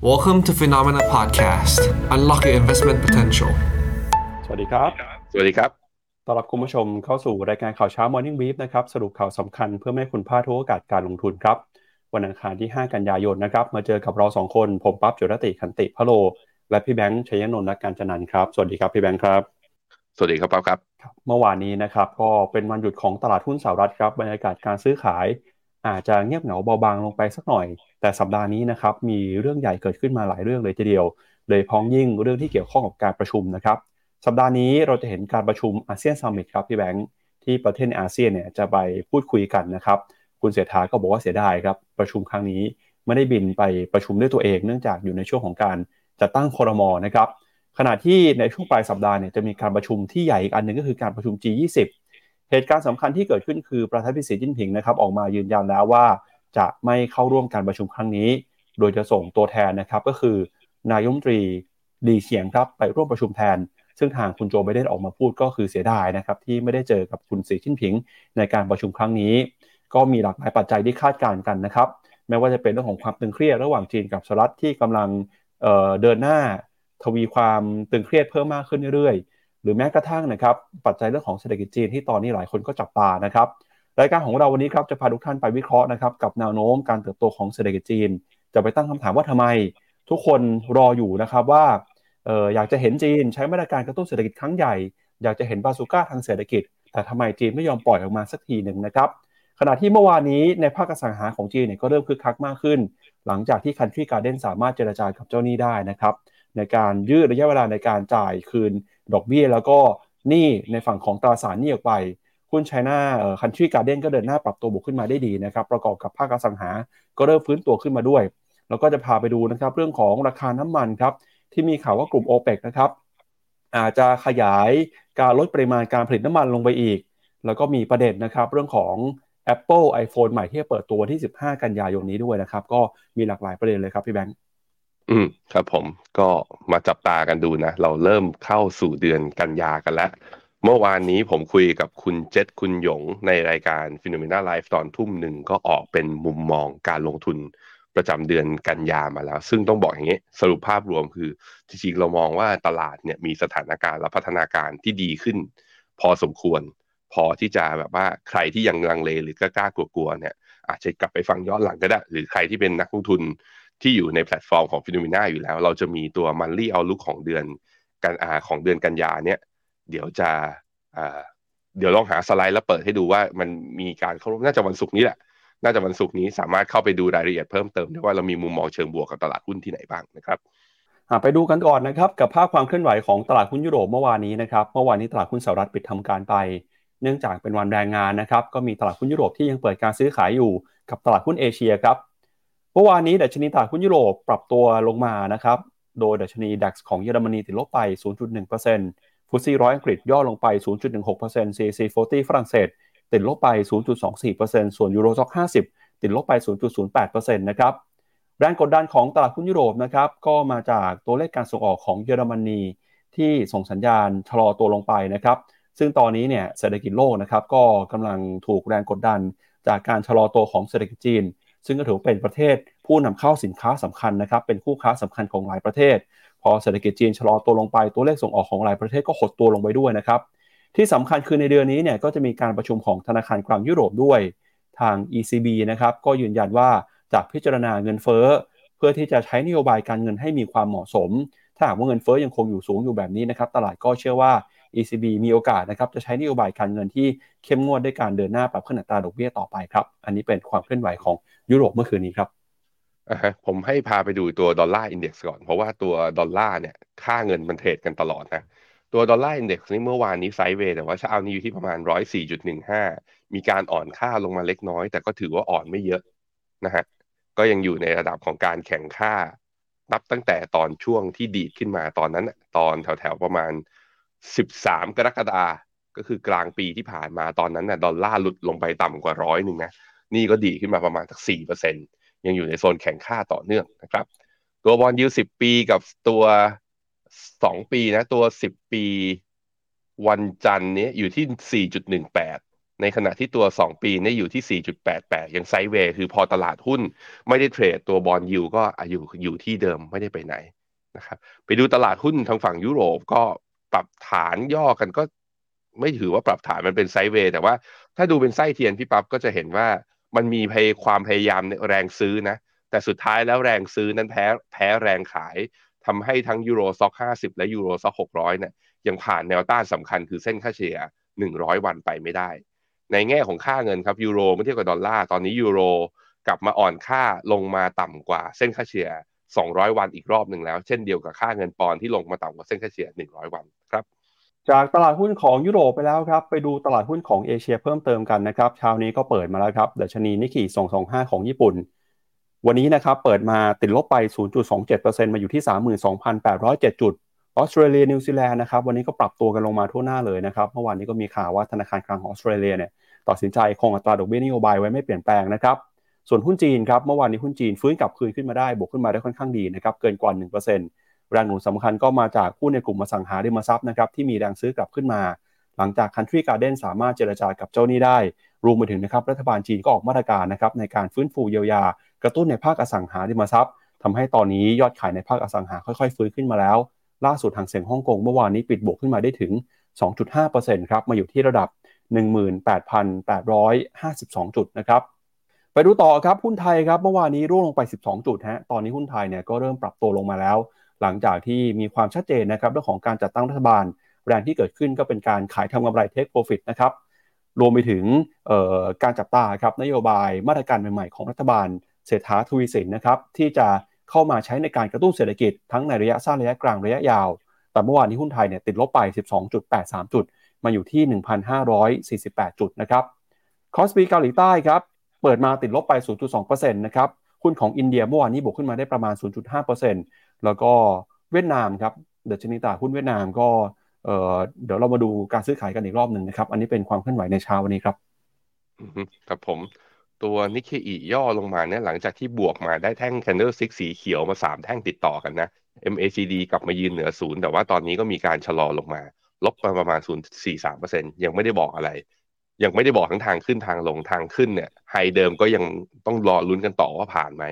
Welcome to Phenomena Podcast. Unlock your investment potential. สวัสดีครับ สวัสดีครับ ต้อนรับคุณผู้ชมเข้าสู่รายการข่าวเช้า Morning Brief นะครับ สรุปข่าวสำคัญเพื่อไม่ให้คุณพลาดทุกโอกาสการลงทุนครับ วันอังคารที่ 5 กันยายนนะครับ มาเจอกับเรา 2 คน ผมปั๊บจุรติขันติพะโล และพี่แบงค์ชัยนนท์นักการจนันท์ครับ สวัสดีครับพี่แบงค์ครับ สวัสดีครับป๊บครับ เมื่อวานนี้นะครับ ก็เป็นวันหยุดของตลาดหุ้นสหรัฐครับ บรรยากาศการซื้อขาย อาจจะเงียบเหงาเบาบางลงไปสักหน่อย แต่สัปดาห์นี้นะครับมีเรื่องใหญ่เกิดขึ้นมาหลายเรื่องเลยทีเดียวโดยพ้องยิ่งเรื่องที่เกี่ยวข้องกับการประชุมนะครับสัปดาห์นี้เราจะเห็นการประชุมอาเซียนซัมมิตครับพี่แบงค์ที่ประเทศอาเซียนเนี่ยจะไปพูดคุยกันนะครับคุณเสถาก็บอกว่าเสียดายครับประชุมครั้งนี้ไม่ได้บินไปประชุมด้วยตัวเอง เนื่องจากอยู่ในช่วงของการจัดตั้งคอรมอนะครับขณะที่ในช่วงปลายสัปดาห์เนี่ยจะมีการประชุมที่ใหญ่อีกอันหนึ่งก็คือการประชุม G20 เหตุการณ์สำคัญที่เกิดขึ้นคือประธานาธิบดีสีจิ้นผิงนะครับออกมายืนยันแล้วว่า จะไม่เข้าร่วมการประชุมครั้งนี้ โดยจะส่งตัวแทนนะครับก็คือนายมนตรีดีเฉียงครับไปร่วมประชุมแทน ซึ่งทางคุณโจไบเดนออกมาพูดก็คือเสียดายนะครับที่ไม่ได้เจอกับคุณสีจิ้นผิง ในการประชุมครั้งนี้ ก็มีหลากหลายปัจจัยที่คาดการณ์กันนะครับแม้ว่าจะเป็นเรื่องของความตึงเครียดระหว่างจีนกับสหรัฐที่กำลังเเดินหน้า ทวีความตึงเครียดเพิ่มมากขึ้นเรื่อยๆ รือแม้กระทั่งนะครับปัจจัยเรื่องของเศรษฐกิจจีนที่ตอนนี้หลายคนก็จับตานะครับรายการของเราวันนี้ครับจะพาทุกท่านไปวิเคราะห์นะครับกับแนวโน้มการเติบโตของเศรษฐกิจจีน จะไปตั้งคำถามว่าทำไม ทุกคนรออยู่นะครับว่าอออยากจะเห็นจีนใช้มาตรการกระตุ้นเศรษฐกิจครั้งใหญ่ อยากจะเห็นบาซูก้าทางเศรษฐกิจ แต่ทำไมจีนไม่ยอมปล่อยออกมาสักทีหนึ่งนะครับขณะที่เมื่อวานนี้ในภาคอสังหาของจีนเนี่ยก็เริ่มคึกคักมากขึ้น หลังจากที่คันทรีการ์เด้นสามารถเจรจากับเจ้าหนี้ได้นะครับในการยืดระยะเวลาในการจ่ายคืน ดอกเบี้ยแล้วก็หนี้ในฝั่งของตราสารหนี้ออกไปหุ้นไชน่าคันทรีการ์เด้นก็เดินหน้าปรับตัวบวกขึ้นมาได้ดีนะครับ ประกอบกับภาคอสังหา ก็เริ่มฟื้นตัวขึ้นมาด้วย แล้วก็จะพาไปดูนะครับ เรื่องของราคาน้ำมันครับ ที่มีข่าวว่ากลุ่ม o p e ปกนะครับอาจจะขยายการลดปริมาณการผลิตน้ำมันลงไปอีก แล้วก็มีประเด็นนะครับ เรื่องของ Apple iPhone ใหม่ที่เปิดตัวที่ 15 กันยายนนี้ด้วยนะครับ ก็มีหลากหลายประเด็นเลยครับพี่แบงค์ อืมครับผมก็มาจับตากันดูนะ เราเริ่มเข้าสู่เดือนกันยากันแล้ว เมื่อวานนี้ผมคุยกับคุณเจษคุณหยงในรายการ p h e n o m e n a Live ตอนทุ่มหนึ่งก็ออกเป็นมุมมองการลงทุนประจำเดือนกันยามาแล้ว ซึ่งต้องบอกอย่างนี้ สรุปภาพรวมคือจริงๆเรามองว่าตลาดเนี่ยมีสถานการณ์และพัฒนาการที่ดีขึ้น พอสมควร พอที่จะแบบว่าใครที่ยังลังเลหรือกล้ากลัวๆเนี่ยอาจจะกลับไปฟังย้อนหลังก็ได้ หรือใครที่เป็นนักลงทุน ที่อยู่ในแพลตฟอร์มของฟิโนเมนาอยู่แล้ว เราจะมีตัวมันลี่เอาลุกของเดือนกันอาของเดือนกันยาเนี่ย เดี๋ยวจะเดี๋ยวลองหาสไลด์แล้วเปิดให้ดูว่ามันมีการเข้าร่วมน่าจะวันศุกร์นี้แหละ น่าจะวันศุกร์นี้สามารถเข้าไปดูรายละเอียดเพิ่มเติมได้ว่าเรามีมุมมองเชิงบวกกับตลาดหุ้นที่ไหนบ้างนะครับไปดูกันก่อนนะครับกับภาพความเคลื่อนไหวของตลาดหุ้นยุโรปเมื่อวานนี้นะครับเมื่อวานนี้ตลาดหุ้นสหรัฐปิดทำการไป เนื่องจากเป็นวันแรงงานนะครับก็มีตลาดหุ้นยุโรปที่ยังเปิดการซื้อขายอยู่กับตลาดหุ้นเอเชียครับ มื่อวานนี้ดัชนีตลาดหุ้นยุโรปปรับตัวลงมานะครับโดยดัชนีดัคของเยอรมนีติดลบไป 0.1%ฟุตซี่ร้อยอังกฤษย่อลงไป 0.16% CAC 40 ฝรั่งเศส ติดลบไป 0.24%ส่วนยูโรซ็อก50 ติดลบไป 0.08%นะครับแรงกดดันของตลาดหุ้นยุโรปนะครับก็มาจากตัวเลขการส่งออกของเยอรมนีที่ส่งสัญญาณชะลอตัวลงไปนะครับ ซึ่งตอนนี้เนี่ยเศรษฐกิจโลกนะครับก็กำลังถูกแรงกดดันจากการชะลอตัวของเศรษฐกิจจีน ซึ่งก็ถือเป็นประเทศผู้นำเข้าสินค้าสำคัญนะครับ เป็นคู่ค้าสำคัญของหลายประเทศ พอเศรษฐกิจจีนชะลอตัวลงไปตัวเลขส่งออกของหลายประเทศก็หดตัวลงไปด้วยนะครับ ที่สำคัญคือในเดือนนี้เนี่ยก็จะมีการประชุมของธนาคารกลางยุโรปด้วยทาง ECB นะครับก็ยืนยันว่าจากพิจารณาเงินเฟ้อ เพื่อที่จะใช้นโยบายการเงินให้มีความเหมาะสม ถ้าหากว่าเงินเฟ้อยังคงอยู่สูงอยู่แบบนี้นะครับ ตลาดก็เชื่อว่า ECB มีโอกาสนะครับจะใช้นโยบายการเงินที่เข้มงวดด้วยการเดินหน้าปรับขึ้นอัตราดอกเบี้ยต่อไปครับ อันนี้เป็นความเคลื่อนไหวของยุโรปเมื่อคืนนี้ครับผมให้พาไปดูตัว Dollar Index ก่อน เพราะว่าตัวดอลลาร์เนี่ยค่าเงินมัน trade กันตลอดนะตัว Dollar Index นี่เมื่อวานนี้ sideway แต่ว่าเช้านี้อยู่ที่ประมาณร้อยสี่จุดหนึ่งห้ามีการอ่อนค่าลงมาเล็กน้อย แต่ก็ถือว่าอ่อนไม่เยอะนะฮะก็ยังอยู่ในระดับของการแข่งค่า นับตั้งแต่ตอนช่วงที่ดีดขึ้นมาตอนนั้นตอนแถวๆประมาณ สิบสามกรกฎาก็คือกลางปีที่ผ่านมาตอนนั้นน่ะดอลลาร์หลุดลงไปต่ำกว่าร้อยหนึ่งนะนี่ก็ดีขึ้นมาประมาณสักสี่เปอร์เซ็นต์ยังอยู่ในโซนแข่งค่าต่อเนื่องนะครับ ตัวบอลยูสิบปีกับตัวสองปีนะ ตัวสิบปีวันจันทร์นี้อยู่ที่สี่จุดหนึ่งแปดในขณะที่ตัว 2 ปีนี่อยู่ที่ 4.88 ยังไซด์เวย์ คือพอตลาดหุ้นไม่ได้เทรดตัวบอลยูก็อยู่อยู่ที่เดิมไม่ได้ไปไหนนะครับ ไปดูตลาดหุ้นทางฝั่งยุโรปก็ ปรับฐานย่อกันก็ไม่ถือว่าปรับฐานมันเป็นไซด์เวย์แต่ว่าถ้าดูเป็นไส้เทียนพี่ปั๊บก็จะเห็นว่ามันมีพยความพยายามแรงซื้อนะ แต่สุดท้ายแล้วแรงซื้อนั้นแพ้แพ้แรงขายทำให้ทั้ง Euro Stoxx 50และ Euro Stoxx 600เนี่ยยังผ่านแนวต้านสำคัญคือเส้นค่าเฉลี่ย100วันไปไม่ได้ ในแง่ของค่าเงินครับยูโรเมื่อเทียบกับดอลลาร์ตอนนี้ยูโรกลับมาอ่อนค่าลงมาต่ำกว่าเส้นค่าเฉลี่ย 200 วันอีกรอบหนึ่งแล้ว เช่นเดียวกับค่าเงินปอนด์ที่ลงมาต่ำกว่าเส้นค่าเฉลี่ย 100 วันครับจากตลาดหุ้นของยุโรปไปแล้วครับ ไปดูตลาดหุ้นของเอเชียเพิ่มเติมกันนะครับเช้านี้ก็เปิดมาแล้วครับดัชนีนิกเคอิ225 ของญี่ปุ่น วันนี้นะครับเปิดมาติดลบไป 0.27%มาอยู่ที่ 32,807 จุดออสเตรเลียนิวซีแลนด์นะครับวันนี้ก็ปรับตัวกันลงมาทั่วหน้าเลยนะครับเมื่อวานนี้ก็มีข่าวว่าธนาคารกลางของออสเตรเลียเนี่ยตัดสินใจคงอัตราดอกเบี้ยนโยบายไว้ไม่เปลี่ยนแปลงนะครับ ส่วนหุ้นจีนครับเมื่อวานนี้หุ้นจีนฟื้นกลับคืนขึ้นมาได้บวกขึ้นมาได้ค่อนข้างดีนะครับเกินกว่า 1%แรงหนุนสำคัญก็มาจากหุ้นในกลุ่มอสังหาริมทรัพย์นะครับที่มีแรงซื้อกลับขึ้นมา หลังจาก Country Garden สามารถเจรจากับเจ้าหนี้ได้ รวมไปถึงนะครับรัฐบาลจีนก็ออกมาตรการนะครับในการฟื้นฟูเยียวยา กระตุ้นในภาคอสังหาริมทรัพย์ทำให้ตอนนี้ยอดขายในภาคอสังหาค่อยๆ ฟื้นขึ้นมาแล้ว ล่าสุดทางเซ็งฮ่องกงเมื่อวานนี้ปิดบวกขึ้นมาได้ถึง 2.5%ครับมาอยู่ที่ระดับ 18,852 จุดนะครับ ไปดูต่อครับหุ้นไทยครับเมื่อวานนี้ร่วงลงไป 12 จุดฮะตอนนี้หุ้นไทยเนี่ยก็เริ่มปรับตัวลงมาแล้ว หลังจากที่มีความชัดเจนนะครับเรื่องของการจัดตั้งรัฐบาล แรงที่เกิดขึ้นก็เป็นการขายทำกำไรเทคโปรฟิตนะครับรวมไปถึงการจับตาครับนโยบายมาตรการใหม่ๆของรัฐบาลเศรษฐาทวีสินนะครับที่จะเข้ามาใช้ในการกระตุ้นเศรษฐกิจทั้งในระยะสั้นระยะกลางระยะยาว แต่เมื่อวานนี้หุ้นไทยเนี่ยติดลบไป 12.83 จุด มาอยู่ที่ 1,548 จุดนะครับคอสปีเกาหลีใต้ครับ เปิดมาติดลบไป 0.2%นะครับหุ้นของอินเดียเมื่อวานนี้บวกขึ้นมาได้ประมาณ 0.5%แล้วก็เวียดนามครับเดชนิตาหุ้นเวียดนามก็เเดี๋ยวเรามาดูการซื้อขายกันอีกรอบหนึ่งนะครับ อันนี้เป็นความเคลื่อนไหวในเช้าวันนี้ครับครับผมตัวนิเคอีย่อลงมาเนี่ยหลังจากที่บวกมาได้แท่ง candle stick สีเขียวมาสามแท่งติดต่อกันนะ MACD กลับมายืนเหนือศูนย์แต่ว่าตอนนี้ก็มีการชะลอลงมา ลบมาประมาณ 0.43%ยังไม่ได้บอกอะไร ยังไม่ได้บอกทั้งทางขึ้นทางลงทางขึ้นเนี่ยไฮเดิมก็ยังต้องรอลุ้นกันต่อว่าผ่านไหม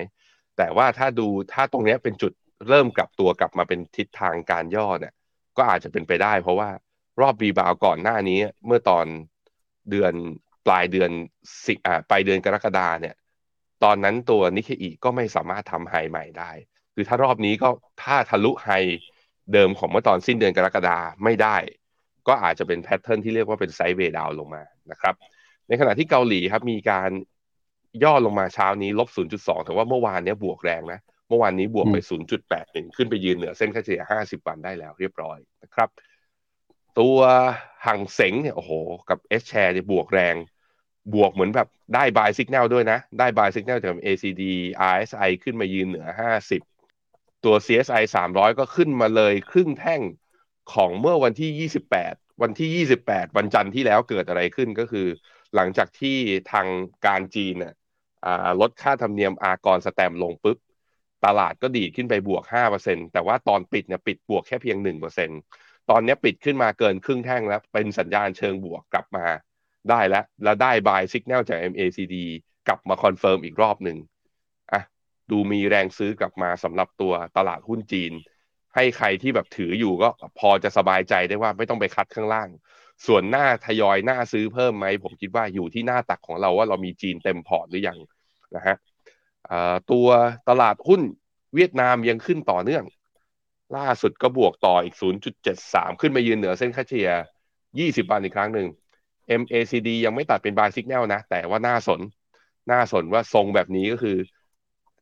แต่ว่าถ้าดูถ้าตรงนี้เป็นจุดเริ่มกลับตัวกลับมาเป็นทิศทางการย่อเนี่ย ก็อาจจะเป็นไปได้ เพราะว่ารอบ rebound ก่อนหน้านี้เมื่อตอนเดือนปลายเดือนสิอ่าปลายเดือนกรกฎาเนี่ย ตอนนั้นตัวนิกเคอิก็ไม่สามารถทำ high ใหม่ได้ คือถ้ารอบนี้ก็ถ้าทะลุ high เดิมของเมื่อตอนสิ้นเดือนกรกฎาไม่ได้ ก็อาจจะเป็น pattern ที่เรียกว่าเป็น sideway down ลงมา นะครับ ในขณะที่เกาหลีครับมีการย่อลงมาเช้านี้ลบ 0.2 แต่ว่าเมื่อวานนี้บวกแรงนะ เมื่อวานนี้บวกไป 0.81 ขึ้นไปยืนเหนือเส้นค่าเฉลี่ย 50 วันได้แล้วเรียบร้อยนะครับ ตัวห่างเสงเนี่ยโอ้โห กับเอชแชร์เนี่ยบวกแรง บวกเหมือนแบบได้บายสัญญาณด้วยนะ ได้บายสัญญาณจาก ACD RSI ขึ้นมายืนเหนือ 50 ตัว CSI 300 ก็ขึ้นมาเลยครึ่งแท่งของเมื่อวันที่ 28 วันที่ 28 วันจันทร์ที่แล้วเกิดอะไรขึ้นก็คือ หลังจากที่ทางการจีนน่ะลดค่าธรรมเนียมอากรแสตมป์ลงปุ๊บ ตลาดก็ดีดขึ้นไปบวก 5%แต่ว่าตอนปิดเนี่ยปิดบวกแค่เพียง 1%ตอนนี้ปิดขึ้นมาเกินครึ่งแท่งแล้ว เป็นสัญญาณเชิงบวกกลับมาได้แล้ว แล้วได้ buy สัญญาณจาก MACD กลับมา confirm อีกรอบหนึ่งอะดูมีแรงซื้อกลับมาสำหรับตัวตลาดหุ้นจีน ให้ใครที่แบบถืออยู่ก็พอจะสบายใจได้ว่าไม่ต้องไปคัดข้างล่าง ส่วนหน้าทยอยหน้าซื้อเพิ่มไหม ผมคิดว่าอยู่ที่หน้าตักของเราว่าเรามีจีนเต็มพอร์ตหรือยังนะฮะตัวตลาดหุ้นเวียดนามยังขึ้นต่อเนื่อง ล่าสุดก็บวกต่ออีก 0.73 ขึ้นมายืนเหนือเส้นค่าเฉลี่ย 20 วันอีกครั้งหนึ่ง MACD ยังไม่ตัดเป็น buy signal นะ แต่ว่าน่าสน น่าสนว่าทรงแบบนี้ก็คือ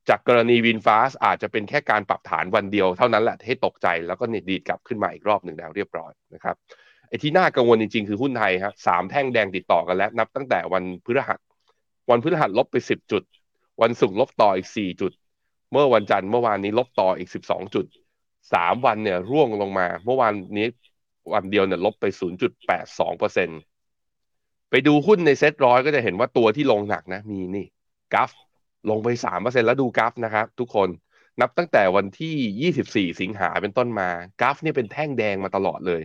จากกรณีวินฟาสอาจจะเป็นแค่การปรับฐานวันเดียวเท่านั้นแหละให้ตกใจแล้วก็ดีดกลับขึ้นมาอีกรอบหนึ่งแล้วเรียบร้อยนะครับไอ้ที่น่ากังวลจริงๆ คือหุ้นไทยครับสามแท่งแดงติดต่อกันแล้ว นับตั้งแต่วันพฤหัส วันพฤหัสลบไปสิบจุด วันศุกร์ลบต่ออีกสี่จุด เมื่อวันจันทร์เมื่อวานนี้ลบต่ออีกสิบสองจุดสามวันเนี่ยร่วงลงมา เมื่อวานนี้วันเดียวเนี่ยลบไปศูนย์จุดแปดสองเปอร์เซ็นต์ไปดูหุ้นในเซ็ตร้อยก็จะเห็นว่าตัวที่ลงหนักนะมีนี่GULF ลงไปสามเปอร์เซ็นต์แล้วดู GULF นะครับทุกคนนับตั้งแต่วันที่ยี่สิบสี่สิงหาเป็นต้นมา GULF เนี่ยเป็นแท่งแดงมาตลอดเลย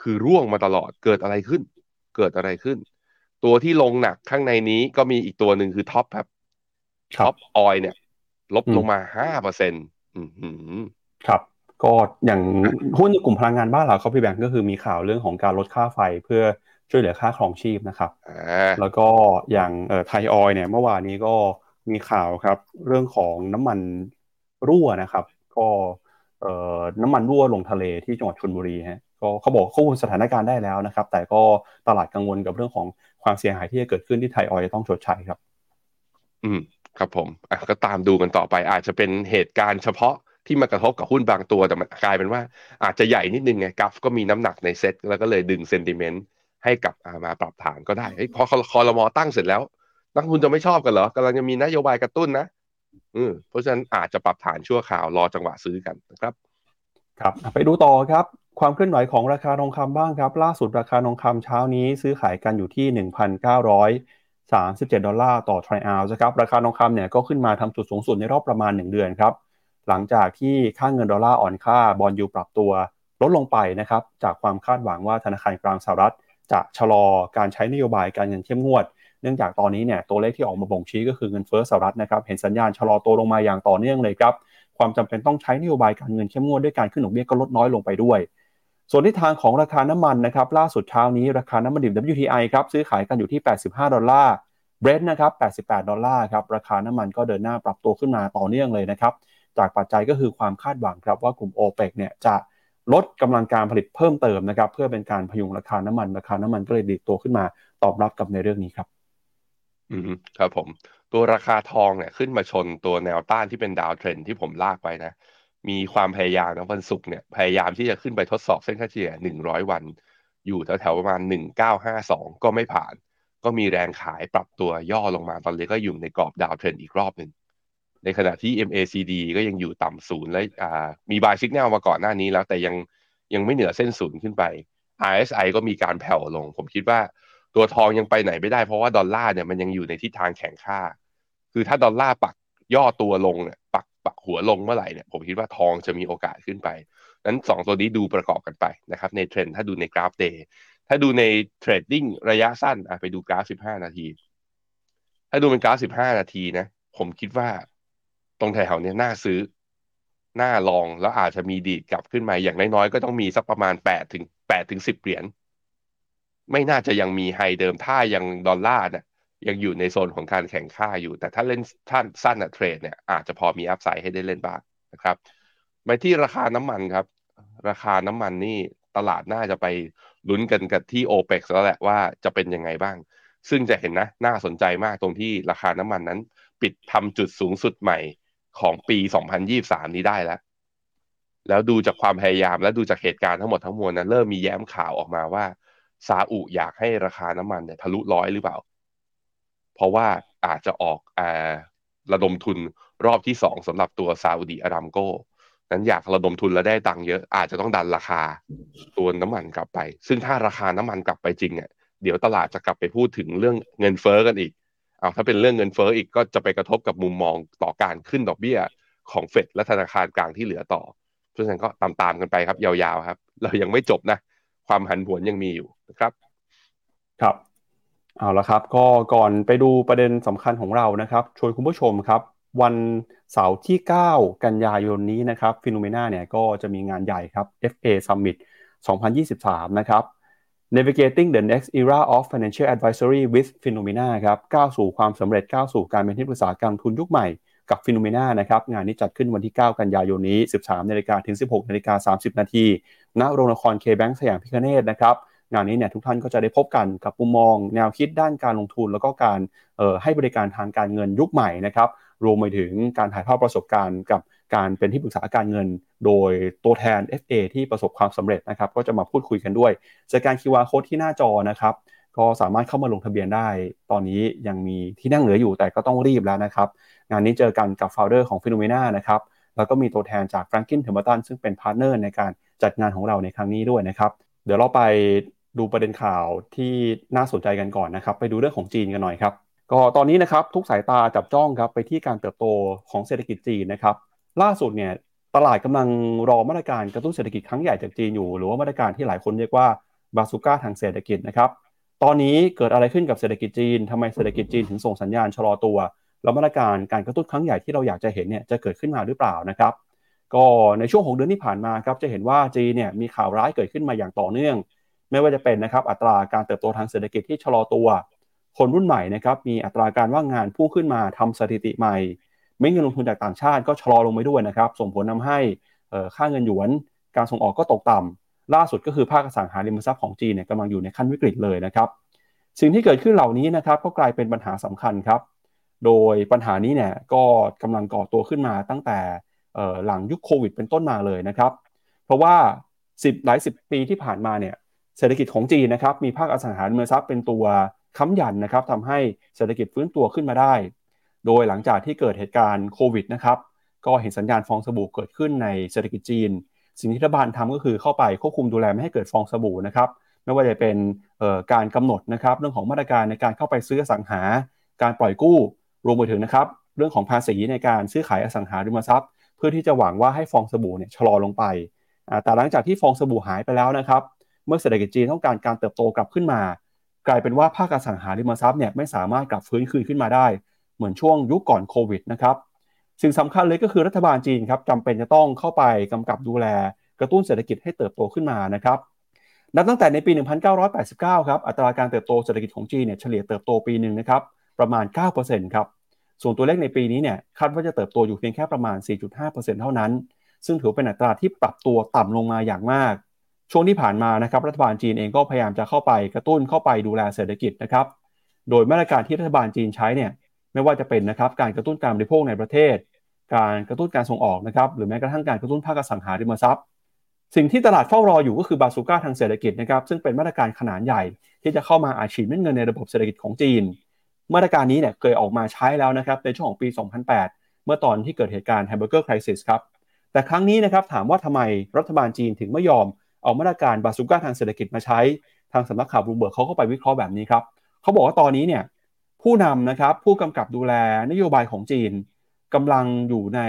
คือร่วงมาตลอดเกิดอะไรขึ้น เกิดอะไรขึ้น ตัวที่ลงหนักข้างในนี้ก็มีอีกตัวหนึ่งคือ TOP ครับไทยออยล์เนี่ย ลบลงมาห้าเปอร์เซ็นต์ครับ ก็อย่างหุ้นในกลุ่มพลังงานบ้านเราเขาพี่แบงก์ก็คือมีข่าวเรื่องของการลดค่าไฟเพื่อช่วยเหลือค่าครองชีพนะครับแล้วก็อย่างไทยออยเนี่ย เมื่อวานนี้ก็ มีข่าวครับ เรื่องของน้ำมันรั่วนะครับ ก็น้ำมันรั่วลงทะเลที่จังหวัดชลบุรีฮะก็เขาบอกควบคุมสถานการณ์ได้แล้วนะครับ แต่ก็ตลาดกังวลกับเรื่องของความเสียหายที่จะเกิดขึ้นที่ไทยออยจะต้องชดใช้ครับ อืมครับผมอะก็ตามดูกันต่อไป อาจจะเป็นเหตุการณ์เฉพาะที่มากระทบกับหุ้นบางตัวแต่มันกลายเป็นว่า อาจจะใหญ่นิดนึงไงกัฟก็มีน้ำหนักในเซ็ตแล้วก็เลยดึงเซนติเมนต์ให้กับมาปรับฐานก็ได้พอคอรมอตั้งเสร็จแล้ว นักทุนจะไม่ชอบกันเหรอกำลังจะมีนโยบายกระตุ้นนะอืมเพราะฉะนั้นอาจจะปรับฐานชั่วคราวรอจังหวะซื้อกันนะครับ ครับ ไปดูต่อครับ ความเคลื่อนไหวของราคาทองคำบ้างครับ ล่าสุดราคาทองคำเช้านี้ซื้อขายกันอยู่ที่ 1,937 ดอลลาร์ต่อทริอัลนะครับ ราคาทองคำเนี่ยก็ขึ้นมาทำจุดสูงสุดในรอบประมาณ 1 เดือนครับ หลังจากที่ค่าเงินดอลลาร์อ่อนค่าบอลยูปรับตัวลดลงไปนะครับ จากความคาดหวังว่าธนาคารกลางสหรัฐ จะชะลอการใช้นโยบายการเงินเข้มงวด เนื่องจากตอนนี้เนี่ยตัวเลขที่ออกมาบ่งชี้ก็คือเงินเฟ้อสหรัฐนะครับเห็นสัญญาณชะลอตัวลงมาอย่างต่อเนื่องเลยครับความจำเป็นต้องใช้นโยบายการเงินเข้มงวดด้วยการขึ้นดอกเบี้ยก็ลดน้อยลงไปด้วย ส่วนทิศทางของราคาน้ำมันนะครับล่าสุดเช้านี้ราคาน้ำมันดิบ WTI ครับซื้อขายกันอยู่ที่ 85 ดอลลาร์เบรนท์นะครับ 88 ดอลลาร์ครับราคาน้ำมันก็เดินหน้าปรับตัวขึ้นมาต่อเนื่องเลยนะครับจากปัจจัยก็คือความคาดหวังครับว่ากลุ่ม o p e ปเนี่ยจะลดกำลังการผลิตเพิ่มเติมนะครับเพื่อเป็นการพยุงราคาน้ำมันราคาน้ำมันก็เลยดีดตัวขึ้นมาตอบรับกับในเรื่องนี้ครับ อืมครับผม ตัวราคาทองเนี่ยขึ้นมาชนตัวแนวต้านที่เป็น downtrend ที่ผมลากไว้นะ มีความพยายามนะวันศุกร์เนี่ย พยายามที่จะขึ้นไปทดสอบเส้นค่าเฉลี่ยหนึ่งร้อยวัน อยู่แถวๆประมาณหนึ่งเก้าห้าสองก็ไม่ผ่าน ก็มีแรงขายปรับตัวย่อลงมาตอนนี้ก็อยู่ในกรอบดาวเทรนอีกรอบหนึ่งในขณะที่ MACD ก็ยังอยู่ต่ำศูนย์และมีบายสิกแนลมาก่อนหน้านี้แล้ว แต่ยังยังไม่เหนือเส้นศูนย์ขึ้นไป RSI ก็มีการแผ่วลง ผมคิดว่า ตัวทองยังไปไหนไม่ได้เพราะว่าดอลลาร์เนี่ยมันยังอยู่ในทิศทางแข็งค่า คือถ้าดอลลาร์ปักย่อตัวลงเนี่ยปักปักหัวลงเมื่อไหร่เนี่ยผมคิดว่าทองจะมีโอกาสขึ้นไปนั้นสองตัวนี้ดูประกอบกันไปนะครับในเทรนถ้าดูในกราฟ day ถ้าดูใน trading ระยะสั้นอะไปดูกราฟ 15 นาที ถ้าดูเป็นกราฟ 15 นาทีนะ ผมคิดว่าตรงแถวๆเนี้ยน่าซื้อน้าลองแล้วอาจจะมีดีดกลับขึ้นมาอย่างน้อยๆ ก็ต้องมีสักประมาณแปดถึงแปดถึงสิบเหรียญ ไม่น่าจะยังมี high เดิมถ้ายังดอลลาร์เนี่ยยังอยู่ในโซนของการแข็งค่าอยู่ แต่ถ้าเล่นท่าสั้นอะ trade เนี่ยอาจจะพอมี upside ให้ได้เล่นบ้างนะครับไปที่ราคาน้ำมันครับ ราคาน้ำมันนี่ตลาดน่าจะไปลุ้นกันกับที่โอเปกแล้วแหละว่าจะเป็นยังไงบ้าง ซึ่งจะเห็นนะ น่าสนใจมากตรงที่ราคาน้ำมันนั้น ปิดทำจุดสูงสุดใหม่ของปี 2023 นี้ได้แล้ว แล้วดูจากความพยายามและดูจากเหตุการณ์ทั้งหมดทั้งมวลนะเริ่มมีแย้มข่าวออกมาว่า ซาอุอยากให้ราคาน้ำมันเนี่ยทะลุร้อยหรือเปล่า เพราะว่าอาจจะออกอระดมทุนรอบที่สองสำหรับตัวซาอุดีอารามโกนั้นอยากระดมทุนแล้วได้ตังค์เยอะอาจจะต้องดันราคาตัวน้ำมันกลับไป ซึ่งถ้าราคาน้ำมันกลับไปจริงเนี่ยเดี๋ยวตลาดจะกลับไปพูดถึงเรื่องเงินเฟอ้อกันอีกเอาถ้าเป็นเรื่องเงินเฟ้ออีกก็จะไปกระทบกับมุมมองต่อการขึ้นดอกเบี้ยของเฟดและธนาคารกลางที่เหลือต่อเพราะฉะนั้นก็ตามๆกันไปครับยาวๆครับ เรายังไม่จบนะ ความหันผวนยังมีอยู่ ครับ ครับเอาละครับ ก็ก่อนไปดูประเด็นสำคัญของเรานะครับชวนคุณผู้ชมครับ วันเสาร์ที่ 9 กันยายนนี้นะครับฟิโนเมนาเนี่ยก็จะมีงานใหญ่ครับ FA Summit 2023 นะครับ Navigating the Next Era of Financial Advisory with Phenomena ครับก้าวสู่ความสำเร็จก้าวสู่การเป็นที่ปรึกษาการทุนยุคใหม่กับ Phenomena นะครับงานนี้จัดขึ้นวันที่ 9 กันยายนนี้ 13นาฬิกาถึง 16นาฬิกา30 นาทีณโรงละครเคแบงค์สยามพิคเนตนะครับ งานนี้เนี่ยทุกท่านก็จะได้พบกันกับมุมมอง แนวคิดด้านการลงทุน แล้วก็การให้บริการทางการเงินยุคใหม่นะครับรวมไปถึงการถ่ายทอดประสบการณ์กับการเป็นที่ปรึกษาการเงิน โดยตัวแทน FA ที่ประสบความสำเร็จนะครับก็จะมาพูดคุยกันด้วยจากการ QR code ที่หน้าจอนะครับก็สามารถเข้ามาลงทะเบียนได้ ตอนนี้ยังมีที่นั่งเหลืออยู่แต่ก็ต้องรีบแล้วนะครับ งานนี้เจอกันกับ founder ของ p h e n o m e n a นะครับ แล้วก็มีตัวแทนจาก Franklin Templeton ซึ่งเป็น partner ในการจัดงานของเราในครั้งนี้ด้วยนะครับ เดี๋ยวเราไป ดูประเด็นข่าวที่น่าสนใจกันก่อนนะครับ ไปดูเรื่องของจีนกันหน่อยครับ ก็ตอนนี้นะครับทุกสายตาจับจ้องครับไปที่การเติบโตของเศรษฐกิจจีนนะครับ ล่าสุดเนี่ยตลาดกำลังรอมาตรการกระตุ้นเศรษฐกิจครั้งใหญ่จากจีนอยู่ หรือว่ามาตรการที่หลายคนเรียกว่าบาซูก้าทางเศรษฐกิจนะครับ ตอนนี้เกิดอะไรขึ้นกับเศรษฐกิจจีนทำไมเศรษฐกิจจีนถึงส่งสัญญาณชะลอตัว แล้วมาตรการการกระตุ้นครั้งใหญ่ที่เราอยากจะเห็นเนี่ยจะเกิดขึ้นมาหรือเปล่านะครับ ก็ในช่วงของเดือนที่ผ่านมาครับจะเห็นว่าจีนเนี่ยมีข่าวร้ายเกิดขึ้นมาอย่างต่อเนื่อง ไม่ว่าจะเป็นนะครับอัตราการเติบโตทางเศรษฐกิจที่ชะลอตัว คนรุ่นใหม่นะครับมีอัตราการว่างงานพุ่งขึ้นมาทำสถิติใหม่ไม่เงินลงทุนจากต่างชาติก็ชะลอลงไปด้วยนะครับ ส่งผลทาให้ค่าเงินหยวน การส่งออกก็ตกต่ำล่าสุดก็คือภาคอสังหาริมทรัพย์ของจีนเนี่ยกำลังอยู่ในขั้นวิกฤตเลยนะครับ สิ่งที่เกิดขึ้นเหล่านี้นะครับก็กลายเป็นปัญหาสำคัญครับ โดยปัญหานี้เนี่ยก็กำลังก่อตัวขึ้นมาตั้งแต่หลังยุคโควิดเป็นต้นมาเลยนะครับ เพราะว่า 10 หลาย 10 ปีที่ผ่านมาเนี่ย เศรษฐกิจของจีนนะครับมีภาคอสังหาริมทรัพย์เป็นตัวค้ำยันนะครับทำให้เศรษฐกิจฟื้นตัวขึ้นมาได้ โดยหลังจากที่เกิดเหตุการณ์โควิดนะครับก็เห็นสัญญาณฟองสบู่เกิดขึ้นในเศรษฐกิจจีน สิ่งที่รัฐบาลทำก็คือเข้าไปควบคุมดูแลไม่ให้เกิดฟองสบู่นะครับไม่ว่าจะเป็นการกำหนดนะครับเรื่องของมาตรการในการเข้าไปซื้ออสังหา การปล่อยกู้รวมไปถึงนะครับเรื่องของภาษีในการซื้อขายอสังหาริมทรัพย์ เพื่อที่จะหวังว่าให้ฟองสบู่เนี่ยชะลอลงไป แต่หลังจากที่ฟองสบู่หายไปแล้วนะครับ เมื่อเศรษฐกิจจีนต้องการการเติบโตกลับขึ้นมา กลายเป็นว่าภาคอสังหาริมทรัพย์เนี่ยไม่สามารถกลับฟื้นคืนขึ้นมาได้ เหมือนช่วงยุคก่อนโควิดนะครับสิ่งสำคัญเลยก็คือรัฐบาลจีนครับจำเป็นจะต้องเข้าไปกำกับดูแล กระตุ้นเศรษฐกิจให้เติบโตขึ้นมานะครับนับตั้งแต่ในปี 1989 ครับอัตราการเติบโตเศรษฐกิจของจีนเนี่ยเฉลี่ยเติบโตปีหนึ่งนะครับประมาณ 9%ครับส่วนตัวเลขในปีนี้เนี่ยคาดว่าจะเติบโตอยู่เพียงแค่ประมาณ 4.5%เท่านั้น ซึ่งถือเป็นอัตราที่ปรับตัวต่ำลงมาอย่างมาก ช่วงที่ผ่านมานะครับรัฐบาลจีนเองก็พยายามจะเข้าไปกระตุ้นเข้าไปดูแลเศรษฐกิจนะครับ โดยมาตรการที่รัฐบาลจีนใช้เนี่ยไม่ว่าจะเป็นนะครับการกระตุ้นการบริโภคในประเทศ การกระตุ้นการส่งออกนะครับหรือแม้กระทั่งการกระตุ้นภาคอสังหาริมทรัพย์ สิ่งที่ตลาดเฝ้ารออยู่ก็คือบาซูก้าทางเศรษฐกิจนะครับซึ่งเป็นมาตรการขนาดใหญ่ ที่จะเข้ามาอัดฉีดเงินในระบบเศรษฐกิจของจีน มาตรการนี้เนี่ยเคยออกมาใช้แล้วนะครับในช่วงของปี 2008 เมื่อตอนที่เกิดเหตุการณ์ Hamburger Crisis ครับแต่ครั้งนี้นะครับถามว่าทำไมรัฐบาลจีนถึงไม่ยอม เอามาตรการบาซูก้าทางเศรษฐกิจมาใช้ทางสำนักข่าวบลูมเบิร์กเขาก็ไปวิเคราะห์แบบนี้ครับเขาบอกว่าตอนนี้เนี่ยผู้นำนะครับผู้กำกับดูแลนโยบายของจีนกำลังอยู่ใน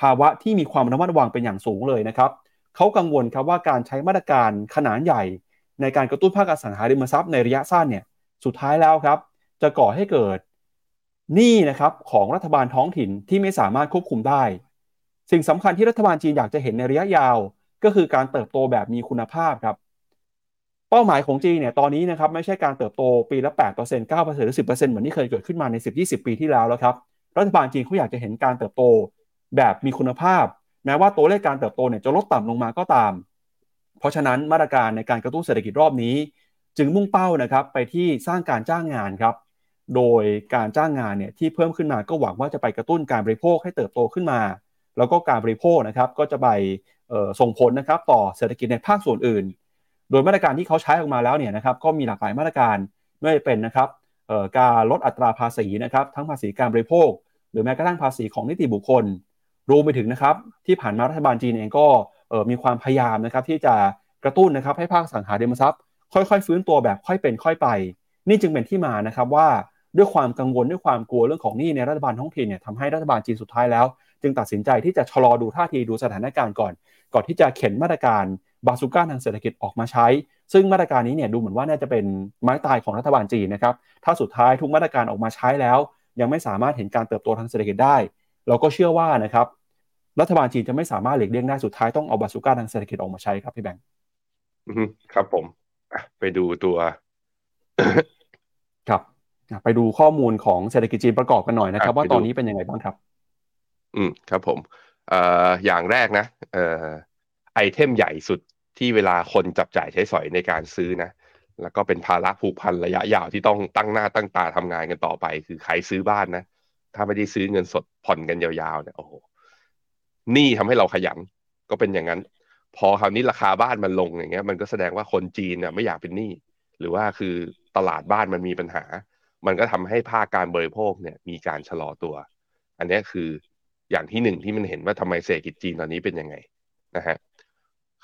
ภาวะที่มีความระมัดระวังเป็นอย่างสูงเลยนะครับเขากังวลครับว่าการใช้มาตรการขนาดใหญ่ ในการกระตุ้นภาคอสังหาริมทรัพย์ในระยะสั้นเนี่ยสุดท้ายแล้วครับจะก่อให้เกิดหนี้นะครับของรัฐบาลท้องถิ่นที่ไม่สามารถควบคุมได้ สิ่งสำคัญที่รัฐบาลจีนอยากจะเห็นในระยะยาว ก็คือการเติบโตแบบมีคุณภาพครับ เป้าหมายของจีนเนี่ยตอนนี้นะครับไม่ใช่การเติบโตปีละ 8% 9%หรือ 10%เหมือนที่เคยเกิดขึ้นมาใน 10-20 ปีที่แล้วแล้วครับ รัฐบาลจีนเขาอยากจะเห็นการเติบโตแบบมีคุณภาพ แม้ว่าตัวเลขการเติบโตเนี่ยจะลดต่ำลงมาก็ตาม เพราะฉะนั้นมาตรการในการกระตุ้นเศรษฐกิจรอบนี้ จึงมุ่งเป้านะครับไปที่สร้างการจ้างงานครับโดยการจ้างงานเนี่ยที่เพิ่มขึ้นมาก็หวังว่าจะไปกระตุ้นการบริโภคให้เติบโตขึ้นมา แล้วก็การบริโภคนะครับก็จะไป ส่งผลนะครับต่อเศรษฐกิจในภาคส่วนอื่น โดยมาตรการที่เขาใช้ออกมาแล้วเนี่ยนะครับก็มีหลากหลายมาตรการไม่ว่าเป็นนะครับการลดอัตราภาษีนะครับทั้งภาษีการบริโภค หรือแม้กระทั่งภาษีของนิติบุคคล รวมไปถึงนะครับที่ผ่านมารัฐบาลจีนเองก็มีความพยายามนะครับที่จะกระตุ้นนะครับให้ภาคสังหาริมทรัพย์ ค่อยๆ ฟื้นตัวแบบค่อยเป็นค่อยไป นี่จึงเป็นที่มานะครับว่าด้วยความกังวลด้วยความกลัวเรื่องของหนี้ในรัฐบาลท้องถิ่นเนี่ยทำให้รัฐบาลจีนสุดท้ายแล้ว จึงตัดสินใจที่จะชะลอดูท่าทีดูสถานการณ์ก่อน ก่อนที่จะเข็นมาตรการบาสุก้าทางเศรษฐกิจออกมาใช้ ซึ่งมาตรการนี้เนี่ยดูเหมือนว่าน่าจะเป็นไม้ตายของรัฐบาลจีนนะครับถ้าสุดท้ายทุกมาตรการออกมาใช้แล้ว ยังไม่สามารถเห็นการเติบโตทางเศรษฐกิจได้ เราก็เชื่อว่านะครับรัฐบาลจีนจะไม่สามารถหลีกเลี่ยงได้สุดท้ายต้องเอาบาสุก้าทางเศรษฐกิจออกมาใช้ครับพี่แบงค์ครับผมไปดูตัวครับไปดูข้อมูลของเศรษฐกิจจีนประกอบกันหน่อยนะครับ ว่าตอนนี้เป็นยังไงบ้างครับ อืมครับผมเอ่ออย่างแรกนะเอ่อไอเทมใหญ่สุดที่เวลาคนจับจ่ายใช้สอยในการซื้อนะ แล้วก็เป็นภาระผูกพันระยะยาวที่ต้องตั้งหน้าตั้งตาทำงานกันต่อไป คือใครซื้อบ้านนะ ถ้าไม่ได้ซื้อเงินสดผ่อนกันยาวๆเนี่ยโอ้โหหนี้ทำให้เราขยันก็เป็นอย่างนั้น พอคราวนี้ราคาบ้านมันลงอย่างเงี้ย มันก็แสดงว่าคนจีนเนี่ยไม่อยากเป็นหนี้หรือว่าคือตลาดบ้านมันมีปัญหา มันก็ทำให้ภาคการบริโภคเนี่ย มีการชะลอตัว อันนี้คือ อย่างที่หนึ่งที่มันเห็นว่าทำไมเศรษฐกิจจีนตอนนี้เป็นยังไงนะฮะ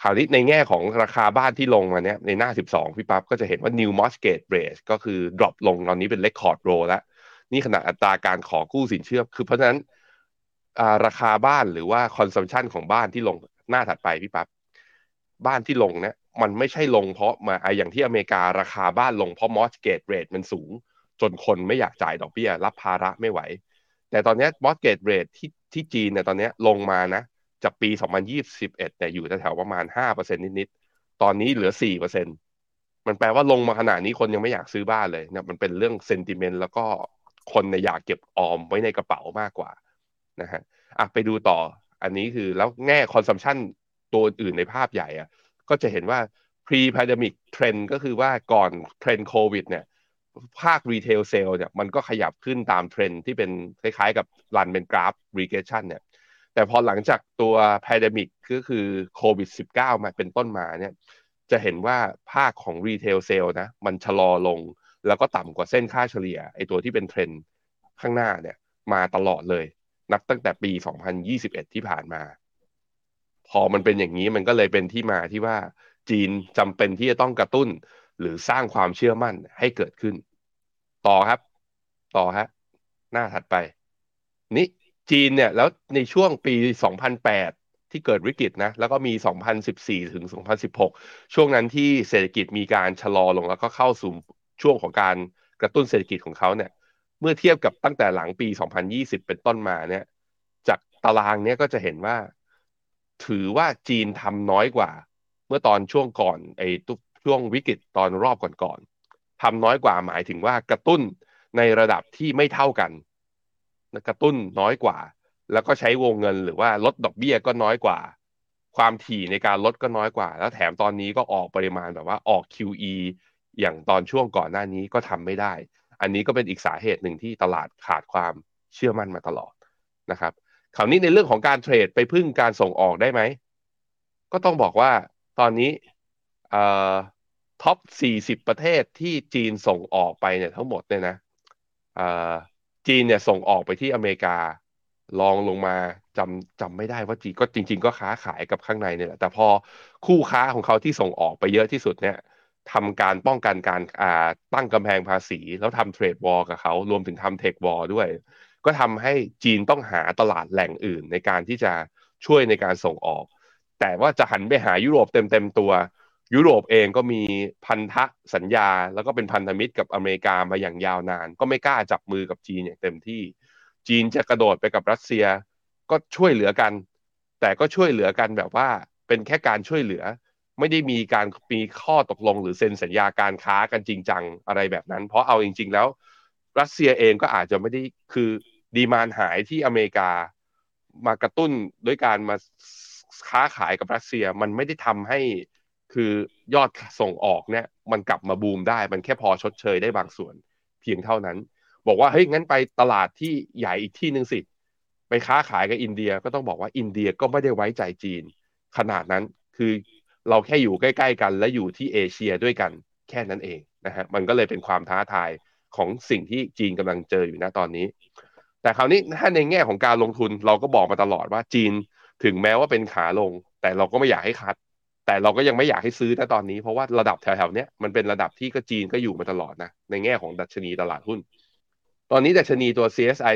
คราวนี้ในแง่ของราคาบ้านที่ลงมาเนี่ยในหน้า 12 พี่ปั๊บก็จะเห็นว่า new mortgage rate ก็คือ drop ลงตอนนี้เป็น record low แล้ว นี่ขณะอัตราการขอกู้สินเชื่อ คือเพราะฉะนั้นราคาบ้านหรือว่าคอนซัมชันของบ้านที่ลงหน้าถัดไปพี่ปับ๊บบ้านที่ลงเนี่ยมันไม่ใช่ลงเพราะมาไออย่างที่อเมริการาคาบ้านลงเพราะ mortgage rate มันสูง จนคนไม่อยากจ่ายดอกเบี้ย รับภาระไม่ไหว แต่ตอนนี้ mortgage rate ที่ที่จีนเนี่ยตอนนี้ลงมานะจากปี 2021เนี่ยอยู่แถวประมาณ 5%นิดๆ ตอนนี้เหลือ 4%มันแปลว่าลงมาขนาดนี้คนยังไม่อยากซื้อบ้านเลยเนี่ยมันเป็นเรื่อง sentiment แล้วก็คนในอยากเก็บออมไว้ในกระเป๋ามากกว่านะฮะอะไปดูต่ออันนี้คือแล้วแง่ consumption ตัวอื่นในภาพใหญ่อะก็จะเห็นว่า pre pandemic trend ก็คือว่าก่อนเทรนด์โควิดเนี่ย ภาค retail sales เนี่ยมันก็ขยับขึ้นตามเทรนที่เป็นคล้ายๆกับ run เป็นกราฟ regression เนี่ยแต่พอหลังจากตัว pandemic ก็คือโควิด -19 มาเป็นต้นมาเนี่ยจะเห็นว่าภาคของ retail sales นะมันชะลอลง แล้วก็ต่ำกว่าเส้นค่าเฉลี่ยไอตัวที่เป็นเทรนข้างหน้าเนี่ยมาตลอดเลย นับตั้งแต่ปี 2021 ที่ผ่านมา พอมันเป็นอย่างนี้มันก็เลยเป็นที่มาที่ว่าจีนจำเป็นที่จะต้องกระตุ้น หรือสร้างความเชื่อมั่นให้เกิดขึ้น ต่อครับ ต่อฮะ หน้าถัดไป นี่จีนเนี่ย แล้วในช่วงปี 2008 ที่เกิดวิกฤตนะ แล้วก็มี 2014 ถึง 2016 ช่วงนั้นที่เศรษฐกิจมีการชะลอลงแล้วก็เข้าสู่ช่วงของการกระตุ้นเศรษฐกิจของเขาเนี่ย เมื่อเทียบกับตั้งแต่หลังปี 2020 เป็นต้นมาเนี่ย จากตารางเนี้ยก็จะเห็นว่า ถือว่าจีนทำน้อยกว่า เมื่อตอนช่วงก่อนไอ้ ช่วงวิกฤตตอนรอบก่อนๆทำน้อยกว่าหมายถึงว่ากระตุ้นในระดับที่ไม่เท่ากัน กระตุ้นน้อยกว่า แล้วก็ใช้วงเงินหรือว่าลดดอกเบี้ยก็น้อยกว่า ความถี่ในการลดก็น้อยกว่า แล้วแถมตอนนี้ก็ออกปริมาณแบบว่าออก QE อย่างตอนช่วงก่อนหน้านี้ก็ทำไม่ได้ อันนี้ก็เป็นอีกสาเหตุหนึ่งที่ตลาดขาดความเชื่อมั่นมาตลอดนะครับคราวนี้ในเรื่องของการเทรดไปพึ่งการส่งออกได้ไหม ก็ต้องบอกว่าตอนนี้ ท็อป 40 ประเทศที่จีนส่งออกไปเนี่ยทั้งหมดเนี่ยนะจีนเนี่ยส่งออกไปที่อเมริกา ลองลงมาจำจำไม่ได้ว่าจีนก็จริง ๆ ก็ค้าขายกับข้างในเนี่ยแหละแต่พอคู่ค้าของเขาที่ส่งออกไปเยอะที่สุดเนี่ยทำการป้องกันการอ่าตั้งกำแพงภาษี แล้วทำเทรดวอลกับเขารวมถึงทำเทควอลด้วย ก็ทำให้จีนต้องหาตลาดแหล่งอื่นในการที่จะช่วยในการส่งออก แต่ว่าจะหันไปหายุโรปเต็มเต็มตัว ยุโรปเองก็มีพันธสัญญา แล้วก็เป็นพันธมิตรกับอเมริกามาอย่างยาวนาน ก็ไม่กล้าจับมือกับจีนอย่างเต็มที่ จีนจะกระโดดไปกับรัสเซีย ก็ช่วยเหลือกัน แต่ก็ช่วยเหลือกันแบบว่าเป็นแค่การช่วยเหลือ ไม่ได้มีการมีข้อตกลง หรือเซ็นสัญญาการค้ากันจริงจังอะไรแบบนั้น เพราะเอาจริง ๆ แล้ว รัสเซียเองก็อาจจะไม่ได้คือดีมานหายที่อเมริกามากระตุ้นด้วยการมาค้าขายกับรัสเซียมันไม่ได้ทำให้ คือยอดส่งออกเนี่ยมันกลับมาบูมได้ มันแค่พอชดเชยได้บางส่วนเพียงเท่านั้น บอกว่าเฮ้ยงั้นไปตลาดที่ใหญ่อีกที่หนึ่งสิ ไปค้าขายกับอินเดียก็ต้องบอกว่าอินเดียก็ไม่ได้ไว้ใจจีน ขนาดนั้นคือเราแค่อยู่ใกล้ ๆ กัน และอยู่ที่เอเชียด้วยกันแค่นั้นเองนะฮะมันก็เลยเป็นความท้าทายของสิ่งที่จีนกำลังเจออยู่นะตอนนี้ แต่คราวนี้ถ้าในแง่ของการลงทุนเราก็บอกมาตลอดว่าจีนถึงแม้ว่าเป็นขาลง แต่เราก็ไม่อยากให้คัด แต่เราก็ยังไม่อยากให้ซื้อนะตอนนี้ เพราะว่าระดับแถวๆนี้มันเป็นระดับที่ก็จีนก็อยู่มาตลอดนะ ในแง่ของดัชนีตลาดหุ้น ตอนนี้ดัชนีตัว CSI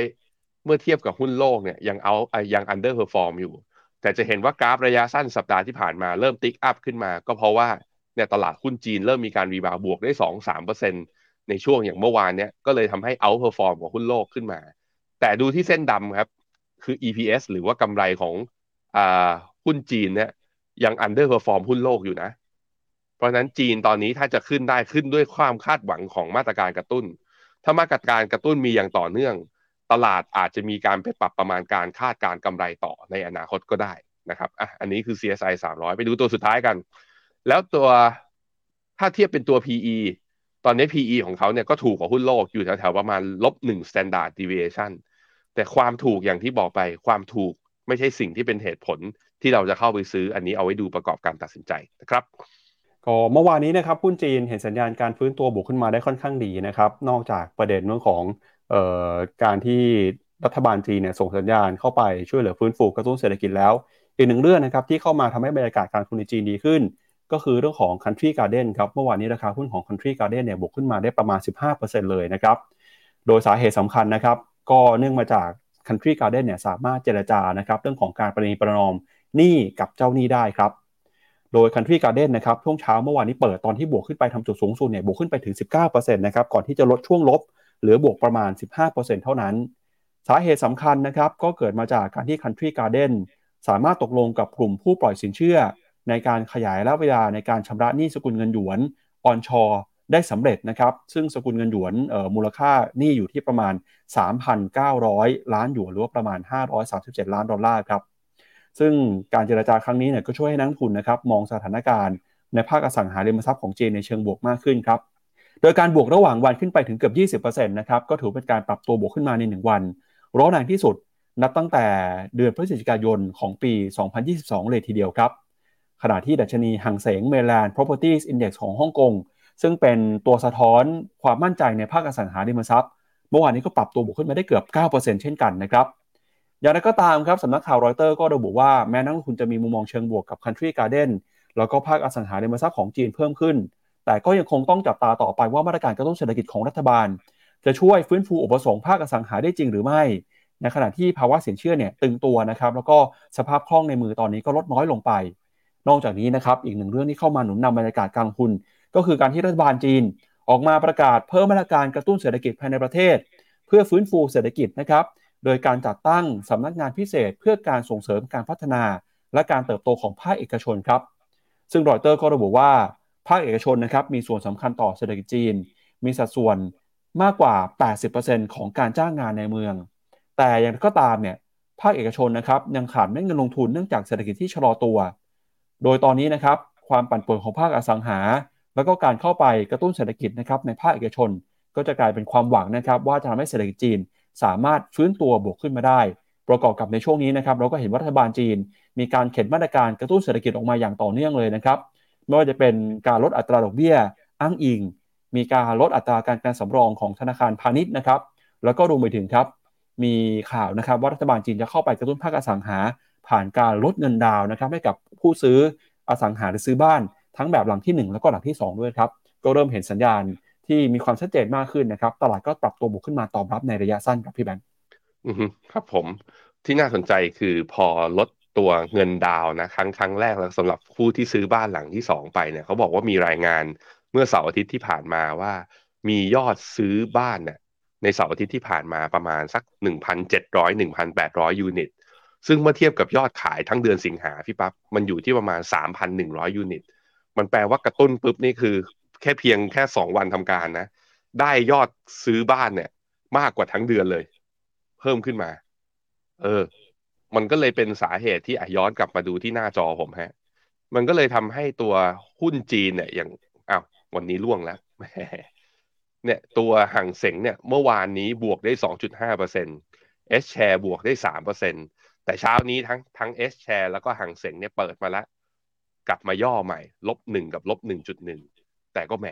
300 เมื่อเทียบกับหุ้นโลกเนี่ยยังเอายัง underperform อยู่ แต่จะเห็นว่ากราฟระยะสั้นสัปดาห์ที่ผ่านมาเริ่ม tick up ขึ้นมา ก็เพราะว่าเนี่ยตลาดหุ้นจีนเริ่มมีการ rebound บวกได้ 2-3%ในช่วงอย่างเมื่อวานเนี่ยก็เลยทำให้ outperform ของหุ้นโลกขึ้นมา แต่ดูที่เส้นดำครับคือ EPS หรือว่ากำไรของอ่าหุ้นจีนเนี่ย ยัง underperform หุ้นโลกอยู่นะ เพราะฉะนั้นจีนตอนนี้ถ้าจะขึ้นได้ขึ้นด้วยความคาดหวังของมาตรการกระตุ้น ถ้ามาตรการกระตุ้นมีอย่างต่อเนื่อง ตลาดอาจจะมีการไปปรับประมาณการคาดการกำไรต่อในอนาคตก็ได้นะครับอะอันนี้คือ CSI 300 ไปดูตัวสุดท้ายกัน แล้วตัวถ้าเทียบเป็นตัว PE ตอนนี้ PE ของเขาเนี่ยก็ถูกกว่าหุ้นโลกอยู่แถวๆประมาณลบหนึ่ง standard deviation แต่ความถูกอย่างที่บอกไปความถูกไม่ใช่สิ่งที่เป็นเหตุผล ที่เราจะเข้าไปซื้ออันนี้เอาไว้ดูประกอบการตัดสินใจนะครับก็เมื่อวานนี้นะครับหุ้นจีนเห็นสัญญาณการฟื้นตัวบวกขึ้นมาได้ค่อนข้างดีนะครับ นอกจากประเด็นเรื่องของเอ่อการที่รัฐบาลจีนเนี่ยส่งสัญญาณเข้าไปช่วยเหลือฟื้นฟูกระตุ้นเศรษฐกิจแล้ว อีกหนึ่งเรื่องนะครับที่เข้ามาทำให้บรรยากาศการลงทุนในจีนดีขึ้น ก็คือเรื่องของ Country Garden ครับเมื่อวานนี้ราคาหุ้นของ Country Garden เนี่ยบวกขึ้นมาได้ประมาณ 15%เลยนะครับโดยสาเหตุสำคัญนะครับ ก็เนื่องมาจาก Country Garden เนี่ยสามารถเจรจานะครับเรื่องของการประนีประนอม หนี้กับเจ้าหนี้ได้ครับ โดย Country Garden นะครับช่วงเช้าเมื่อวานนี้เปิดตอนที่บวกขึ้นไปทำจุดสูงสุดเนี่ยบวกขึ้นไปถึง 19%นะครับก่อนที่จะลดช่วงลบเหลือบวกประมาณ 15%เท่านั้น สาเหตุสำคัญนะครับก็เกิดมาจากการที่ Country Garden สามารถตกลงกับกลุ่มผู้ปล่อยสินเชื่อ ในการขยายระยะเวลาในการชำระหนี้สกุลเงินหยวนออนชอได้สำเร็จนะครับ ซึ่งสกุลเงินหยวนมูลค่าหนี้อยู่ที่ประมาณ 3,900 ล้านหยวนหรือว่าประมาณ 537 ล้านดอลลาร์ครับ ซึ่งการเจรจาครั้งนี้เนี่ยก็ช่วยให้นักทุนนะครับมองสถานการณ์ในภาคอสังหาริมทรัพย์ของจีนในเชิงบวกมากขึ้นครับ โดยการบวกระหว่างวันขึ้นไปถึงเกือบ 20%นะครับ ก็ถือเป็นการปรับตัวบวกขึ้นมาใน 1 วัน ร้อนแรงที่สุด นับตั้งแต่เดือนพฤศจิกายนของปี 2022 เลยทีเดียวครับ ขณะที่ดัชนีหังเสงเมลาน Properties Index ของฮ่องกง ซึ่งเป็นตัวสะท้อนความมั่นใจในภาคอสังหาริมทรัพย์ เมื่อวานนี้ก็ปรับตัวบวกขึ้นมาได้เกือบ 9%เช่นกันนะครับ อย่างไรก็ตามครับสำนักข่าวรอยเตอร์ก็ระบุว่าแม้นักลงทุนจะมีมุมมองเชิงบวกกับ Country Garden แล้วก็ภาคอสังหาริมทรัพย์ของจีนเพิ่มขึ้น แต่ก็ยังคงต้องจับตาต่อไปว่ามาตรการกระตุ้นเศรษฐกิจของรัฐบาล จะช่วยฟื้นฟูอุปสงค์ภาคอสังหาได้จริงหรือไม่ในขณะที่ภาวะสินเชื่อเนี่ยตึงตัวนะครับแล้วก็สภาพคล่องในมือตอนนี้ก็ลดน้อยลงไป นอกจากนี้นะครับอีกหนึ่งเรื่องที่เข้ามาหนุนนำบรรยากาศการลงทุน ก็คือการที่รัฐบาลจีน ออกมาประกาศเพิ่มมาตรการกระตุ้นเศรษฐกิจภายในประเทศ เพื่อฟื้นฟูเศรษฐกิจนะครับ โดยการจัดตั้งสำนักงานพิเศษ เพื่อการส่งเสริมการพัฒนา และการเติบโตของภาคเอกชนครับ ซึ่งรอยเตอร์ก็ระบุว่า ภาคเอกชนนะครับมีส่วนสำคัญต่อเศรษฐกิจจีน มีสัดส่วนมากกว่า 80%ของการจ้างงานในเมือง แต่อย่างไรก็ตามเนี่ยภาคเอกชนนะครับยังขาดเม็ดเงินลงทุนเนื่องจากเศรษฐกิจที่ชะลอตัว โดยตอนนี้นะครับความปั่นป่วนของภาคอสังหา แล้วก็การเข้าไปกระตุ้นเศรษฐกิจนะครับในภาคเอกชน ก็จะกลายเป็นความหวังนะครับว่าจะทำให้เศรษฐกิจจีน สามารถฟื้นตัวบวกขึ้นมาได้ ประกอบกับในช่วงนี้นะครับเราก็เห็นว่ารัฐบาลจีน มีการเข็นมาตรการกระตุ้นเศรษฐกิจออกมาอย่างต่อเนื่องเลยนะครับไม่ว่าจะเป็นการลดอัตราดอกเบี้ย อ้างอิง มีการลดอัตราการการสำรองของธนาคารพาณิชย์นะครับแล้วก็รวมไปถึงครับมีข่าวนะครับว่ารัฐบาลจีนจะเข้าไปกระตุ้นภาคอสังหา ผ่านการลดเงินดาวนะครับให้กับผู้ซื้ออสังหาหรือซื้อบ้าน ทั้งแบบหลังที่ 1 แล้วก็หลังที่ 2 ด้วยครับก็เริ่มเห็นสัญญาณ ที่มีความชัดเจนมากขึ้นนะครับ ตลาดก็ปรับตัวบวกขึ้นมาตอบรับในระยะสั้นครับพี่แบงค์ครับผมที่น่าสนใจคือพอลดตัวเงินดาวนะครั้งครั้งแรกแล้วสำหรับผู้ที่ซื้อบ้านหลังที่ 2 ไปเนี่ยเขาบอกว่ามีรายงานเมื่อเสาร์อาทิตย์ที่ผ่านมาว่า มียอดซื้อบ้านเนี่ยในเสาร์อาทิตย์ที่ผ่านมาประมาณสัก 1,700 1,800 ยูนิต ซึ่งเมื่อเทียบกับยอดขายทั้งเดือนสิงหาพี่ปั๊บมันอยู่ที่ประมาณ 3,100 ยูนิต มันแปลว่ากระตุ้นปุ๊บนี่คือ แค่เพียงแค่สองวันทำการนะ ได้ยอดซื้อบ้านเนี่ย มากกว่าทั้งเดือนเลย เพิ่มขึ้นมา เออ มันก็เลยเป็นสาเหตุที่อย้อนกลับมาดูที่หน้าจอผมฮะ มันก็เลยทำให้ตัวหุ้นจีนเนี่ย อย่างอ้าววันนี้ร่วงแล้วเนี่ย ตัวฮั่งเส็งเนี่ย เมื่อวานนี้บวกได้สองจุดห้าเปอร์เซ็นต์ H-Share บวกได้สามเปอร์เซ็นต์แต่เช้านี้ทั้งทั้ง H-Share แล้วก็ฮั่งเส็งเนี่ยเปิดมาแล้ว กลับมาย่อใหม่ ลบหนึ่งกับลบหนึ่งจุดหนึ่ง แต่ก็แหม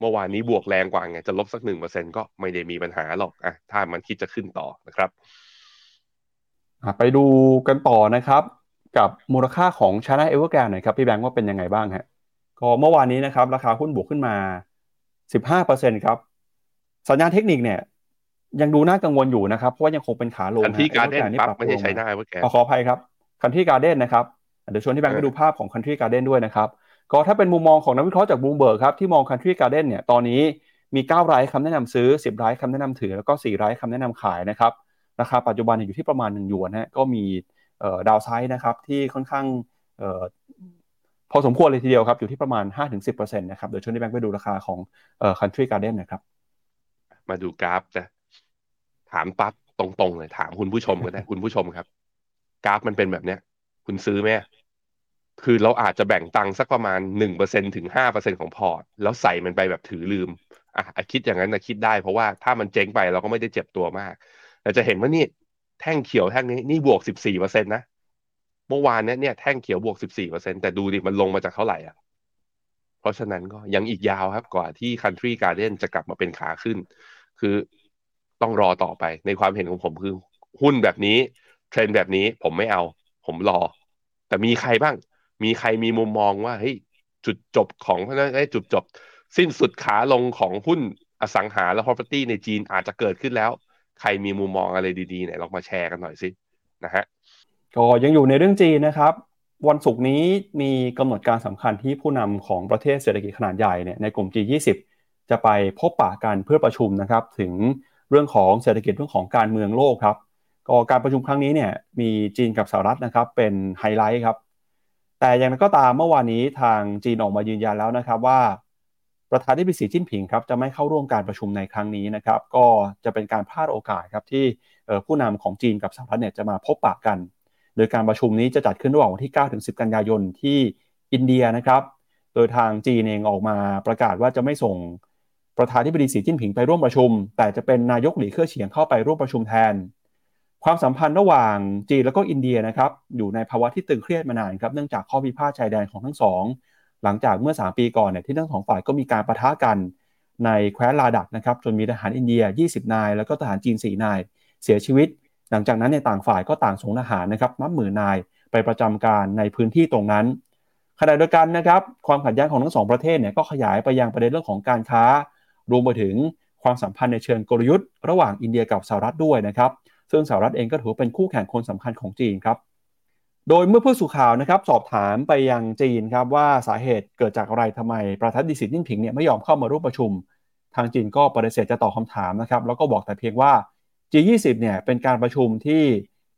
เมื่อวานนี้บวกแรงกว่าไงจะลบสักหนึ่งเปอร์เซ็นต์ก็ไม่ได้มีปัญหาหรอกอะถ้ามันคิดจะขึ้นต่อนะครับไปดูกันต่อนะครับ กับมูลค่าของชา n a เอเวอร์แกรนหน่อยครับพี่แบงค์ว่าเป็นยังไงบ้างฮะก็เมื่อวานนี้นะครับ ราคาหุ้นบวกขึ้นมาสิบห้าเปอร์เซ็นต์ครับ สัญญาณเทคนิคเนี่ย ยังดูน่ากังวลอยู่นะครับ เพราะว่ายังคงเป็นขาลง Country Garden ปั๊บไม่ใช่ China Evergrande ขออภัยครับ Country Garden นะครับเดี๋ยวชวนพี่แบงค์ไปดูภาพของ Country Garden ด้วยนะครับ ก็ถ้าเป็นมุมมองของนักวิเคราะห์จากบูมเบิร์กครับที่มอง Country Garden เนี่ยตอนนี้มี 9 รายคำแนะนำซื้อ 10 รายคำแนะนำถือ แล้วก็ 4 รายคำแนะนำขายนะครับราคาปัจจุบันอยู่ที่ประมาณ1หยวนนะก็มีดาวไซด์นะครับที่ค่อนข้างพอสมควรเลยทีเดียวครับ อยู่ที่ประมาณ 5-10%นะครับเดี๋ยวชวนที่แบงค์ไปดูราคาของ Country Garden นะครับ มาดูกราฟนะถามปั๊บตรงๆเลยถามคุณผู้ชมก็ได้คุณผู้ชมครับ กราฟมันเป็นแบบเนี้ย คุณซื้อไหม คือเราอาจจะแบ่งตังค์สักประมาณหนึ่งเปอร์เซ็นถึงห้าเปอร์เซ็นของพอร์ต แล้วใส่มันไปแบบถือลืมอะคิดอย่างนั้นนะคิดได้เพราะว่าถ้ามันเจ๊งไปเราก็ไม่ได้เจ็บตัวมากเราจะเห็นว่านี่แท่งเขียวแท่งนี้นี่บวกสิบสี่เปอร์เซ็นตนะเมื่อวานเนี้ยเนี่ยแท่งเขียวบวกสิบสี่เปอร์เซ็นแต่ดูดิมันลงมาจากเท่าไหร่อะเพราะฉะนั้นก็ยังอีกยาวครับกว่าที่ Country Garden จะกลับมาเป็นขาขึ้น คือต้องรอต่อไปในความเห็นของผมคือ หุ้นแบบนี้ เทรนแบบนี้ผมไม่เอา ผมรอ แต่มีใครบ้าง มีใครมีมุมมองว่าเฮ้ยจุดจบของเพราะนั้นจุดจบ สิ้นสุดขาลงของหุ้นอสังหาและ property ในจีนอาจจะเกิดขึ้นแล้ว ใครมีมุมมองอะไรดีๆเนี่ยลองมาแชร์กันหน่อยสินะฮะก็ยังอยู่ในเรื่องจีนนะครับ วันศุกร์นี้มีกำหนดการสำคัญที่ผู้นำของประเทศเศรษฐกิจขนาดใหญ่เนี่ยในกลุ่ม G20 จะไปพบปะกันเพื่อประชุมนะครับถึงเรื่องของเศรษฐกิจเรื่องของการเมืองโลกครับก็การประชุมครั้งนี้เนี่ยมีจีนกับสหรัฐนะครับเป็นไฮไลท์ครับ แต่อย่างนั้นก็ตามเมื่อวานนี้ทางจีนออกมายืนยันแล้วนะครับว่า ประธานที่ปรึกษาจิ้นผิงครับจะไม่เข้าร่วมการประชุมในครั้งนี้นะครับ ก็จะเป็นการพลาดโอกาสครับที่ผู้นำของจีนกับสหรัฐเนี่ยจะมาพบปะกัน โดยการประชุมนี้จะจัดขึ้นระหว่างวันที่ 9 ถึง 10 กันยายนที่อินเดียนะครับ โดยทางจีนเองออกมาประกาศว่าจะไม่ส่งประธานที่ปรึกษาจิ้นผิงไปร่วมประชุม แต่จะเป็นนายกหลี่เค่อเฉียงเข้าไปร่วมประชุมแทน ความสัมพันธ์ระหว่างจีนแล้วก็อินเดียนะครับอยู่ในภาวะที่ตึงเครียดมานานครับเนื่องจากข้อพิพาทชายแดนของทั้งสองหลังจากเมื่อ 3 ปีก่อนเนี่ยที่ทั้งสองฝ่ายก็มีการประทะกันในแคว้นลาดักนะครับจนมีทหารอินเดีย 20 นาย แล้วก็ทหารจีน 4 นาย เสียชีวิต หลังจากนั้นในต่างฝ่ายก็ต่างส่งทหารนะครับนับหมื่นนายไปประจำการในพื้นที่ตรงนั้นขณะเดียวกันนะครับความขัดแย้งของทั้งสองประเทศเนี่ยก็ขยายไปยังประเด็นเรื่องของการค้ารวมไปถึงความสัมพันธ์ในเชิงกลยุทธ์ ระหว่างอินเดียกับสหรัฐด้วยนะครับ ซึ่งสหรัฐเองก็ถือเป็นคู่แข่งคนสำคัญของจีนครับ โดยเมื่อผู้สื่อข่าวนะครับสอบถามไปยังจีนครับว่าสาเหตุเกิดจากอะไรทำไมประธานดิสิจิ้นผิงเนี่ยไม่ยอมเข้ามาร่วมประชุม ทางจีนก็ปฏิเสธจะตอบคาถามนะครับแล้วก็บอกแต่เพียงว่า G20 เนี่ยเป็นการประชุมที่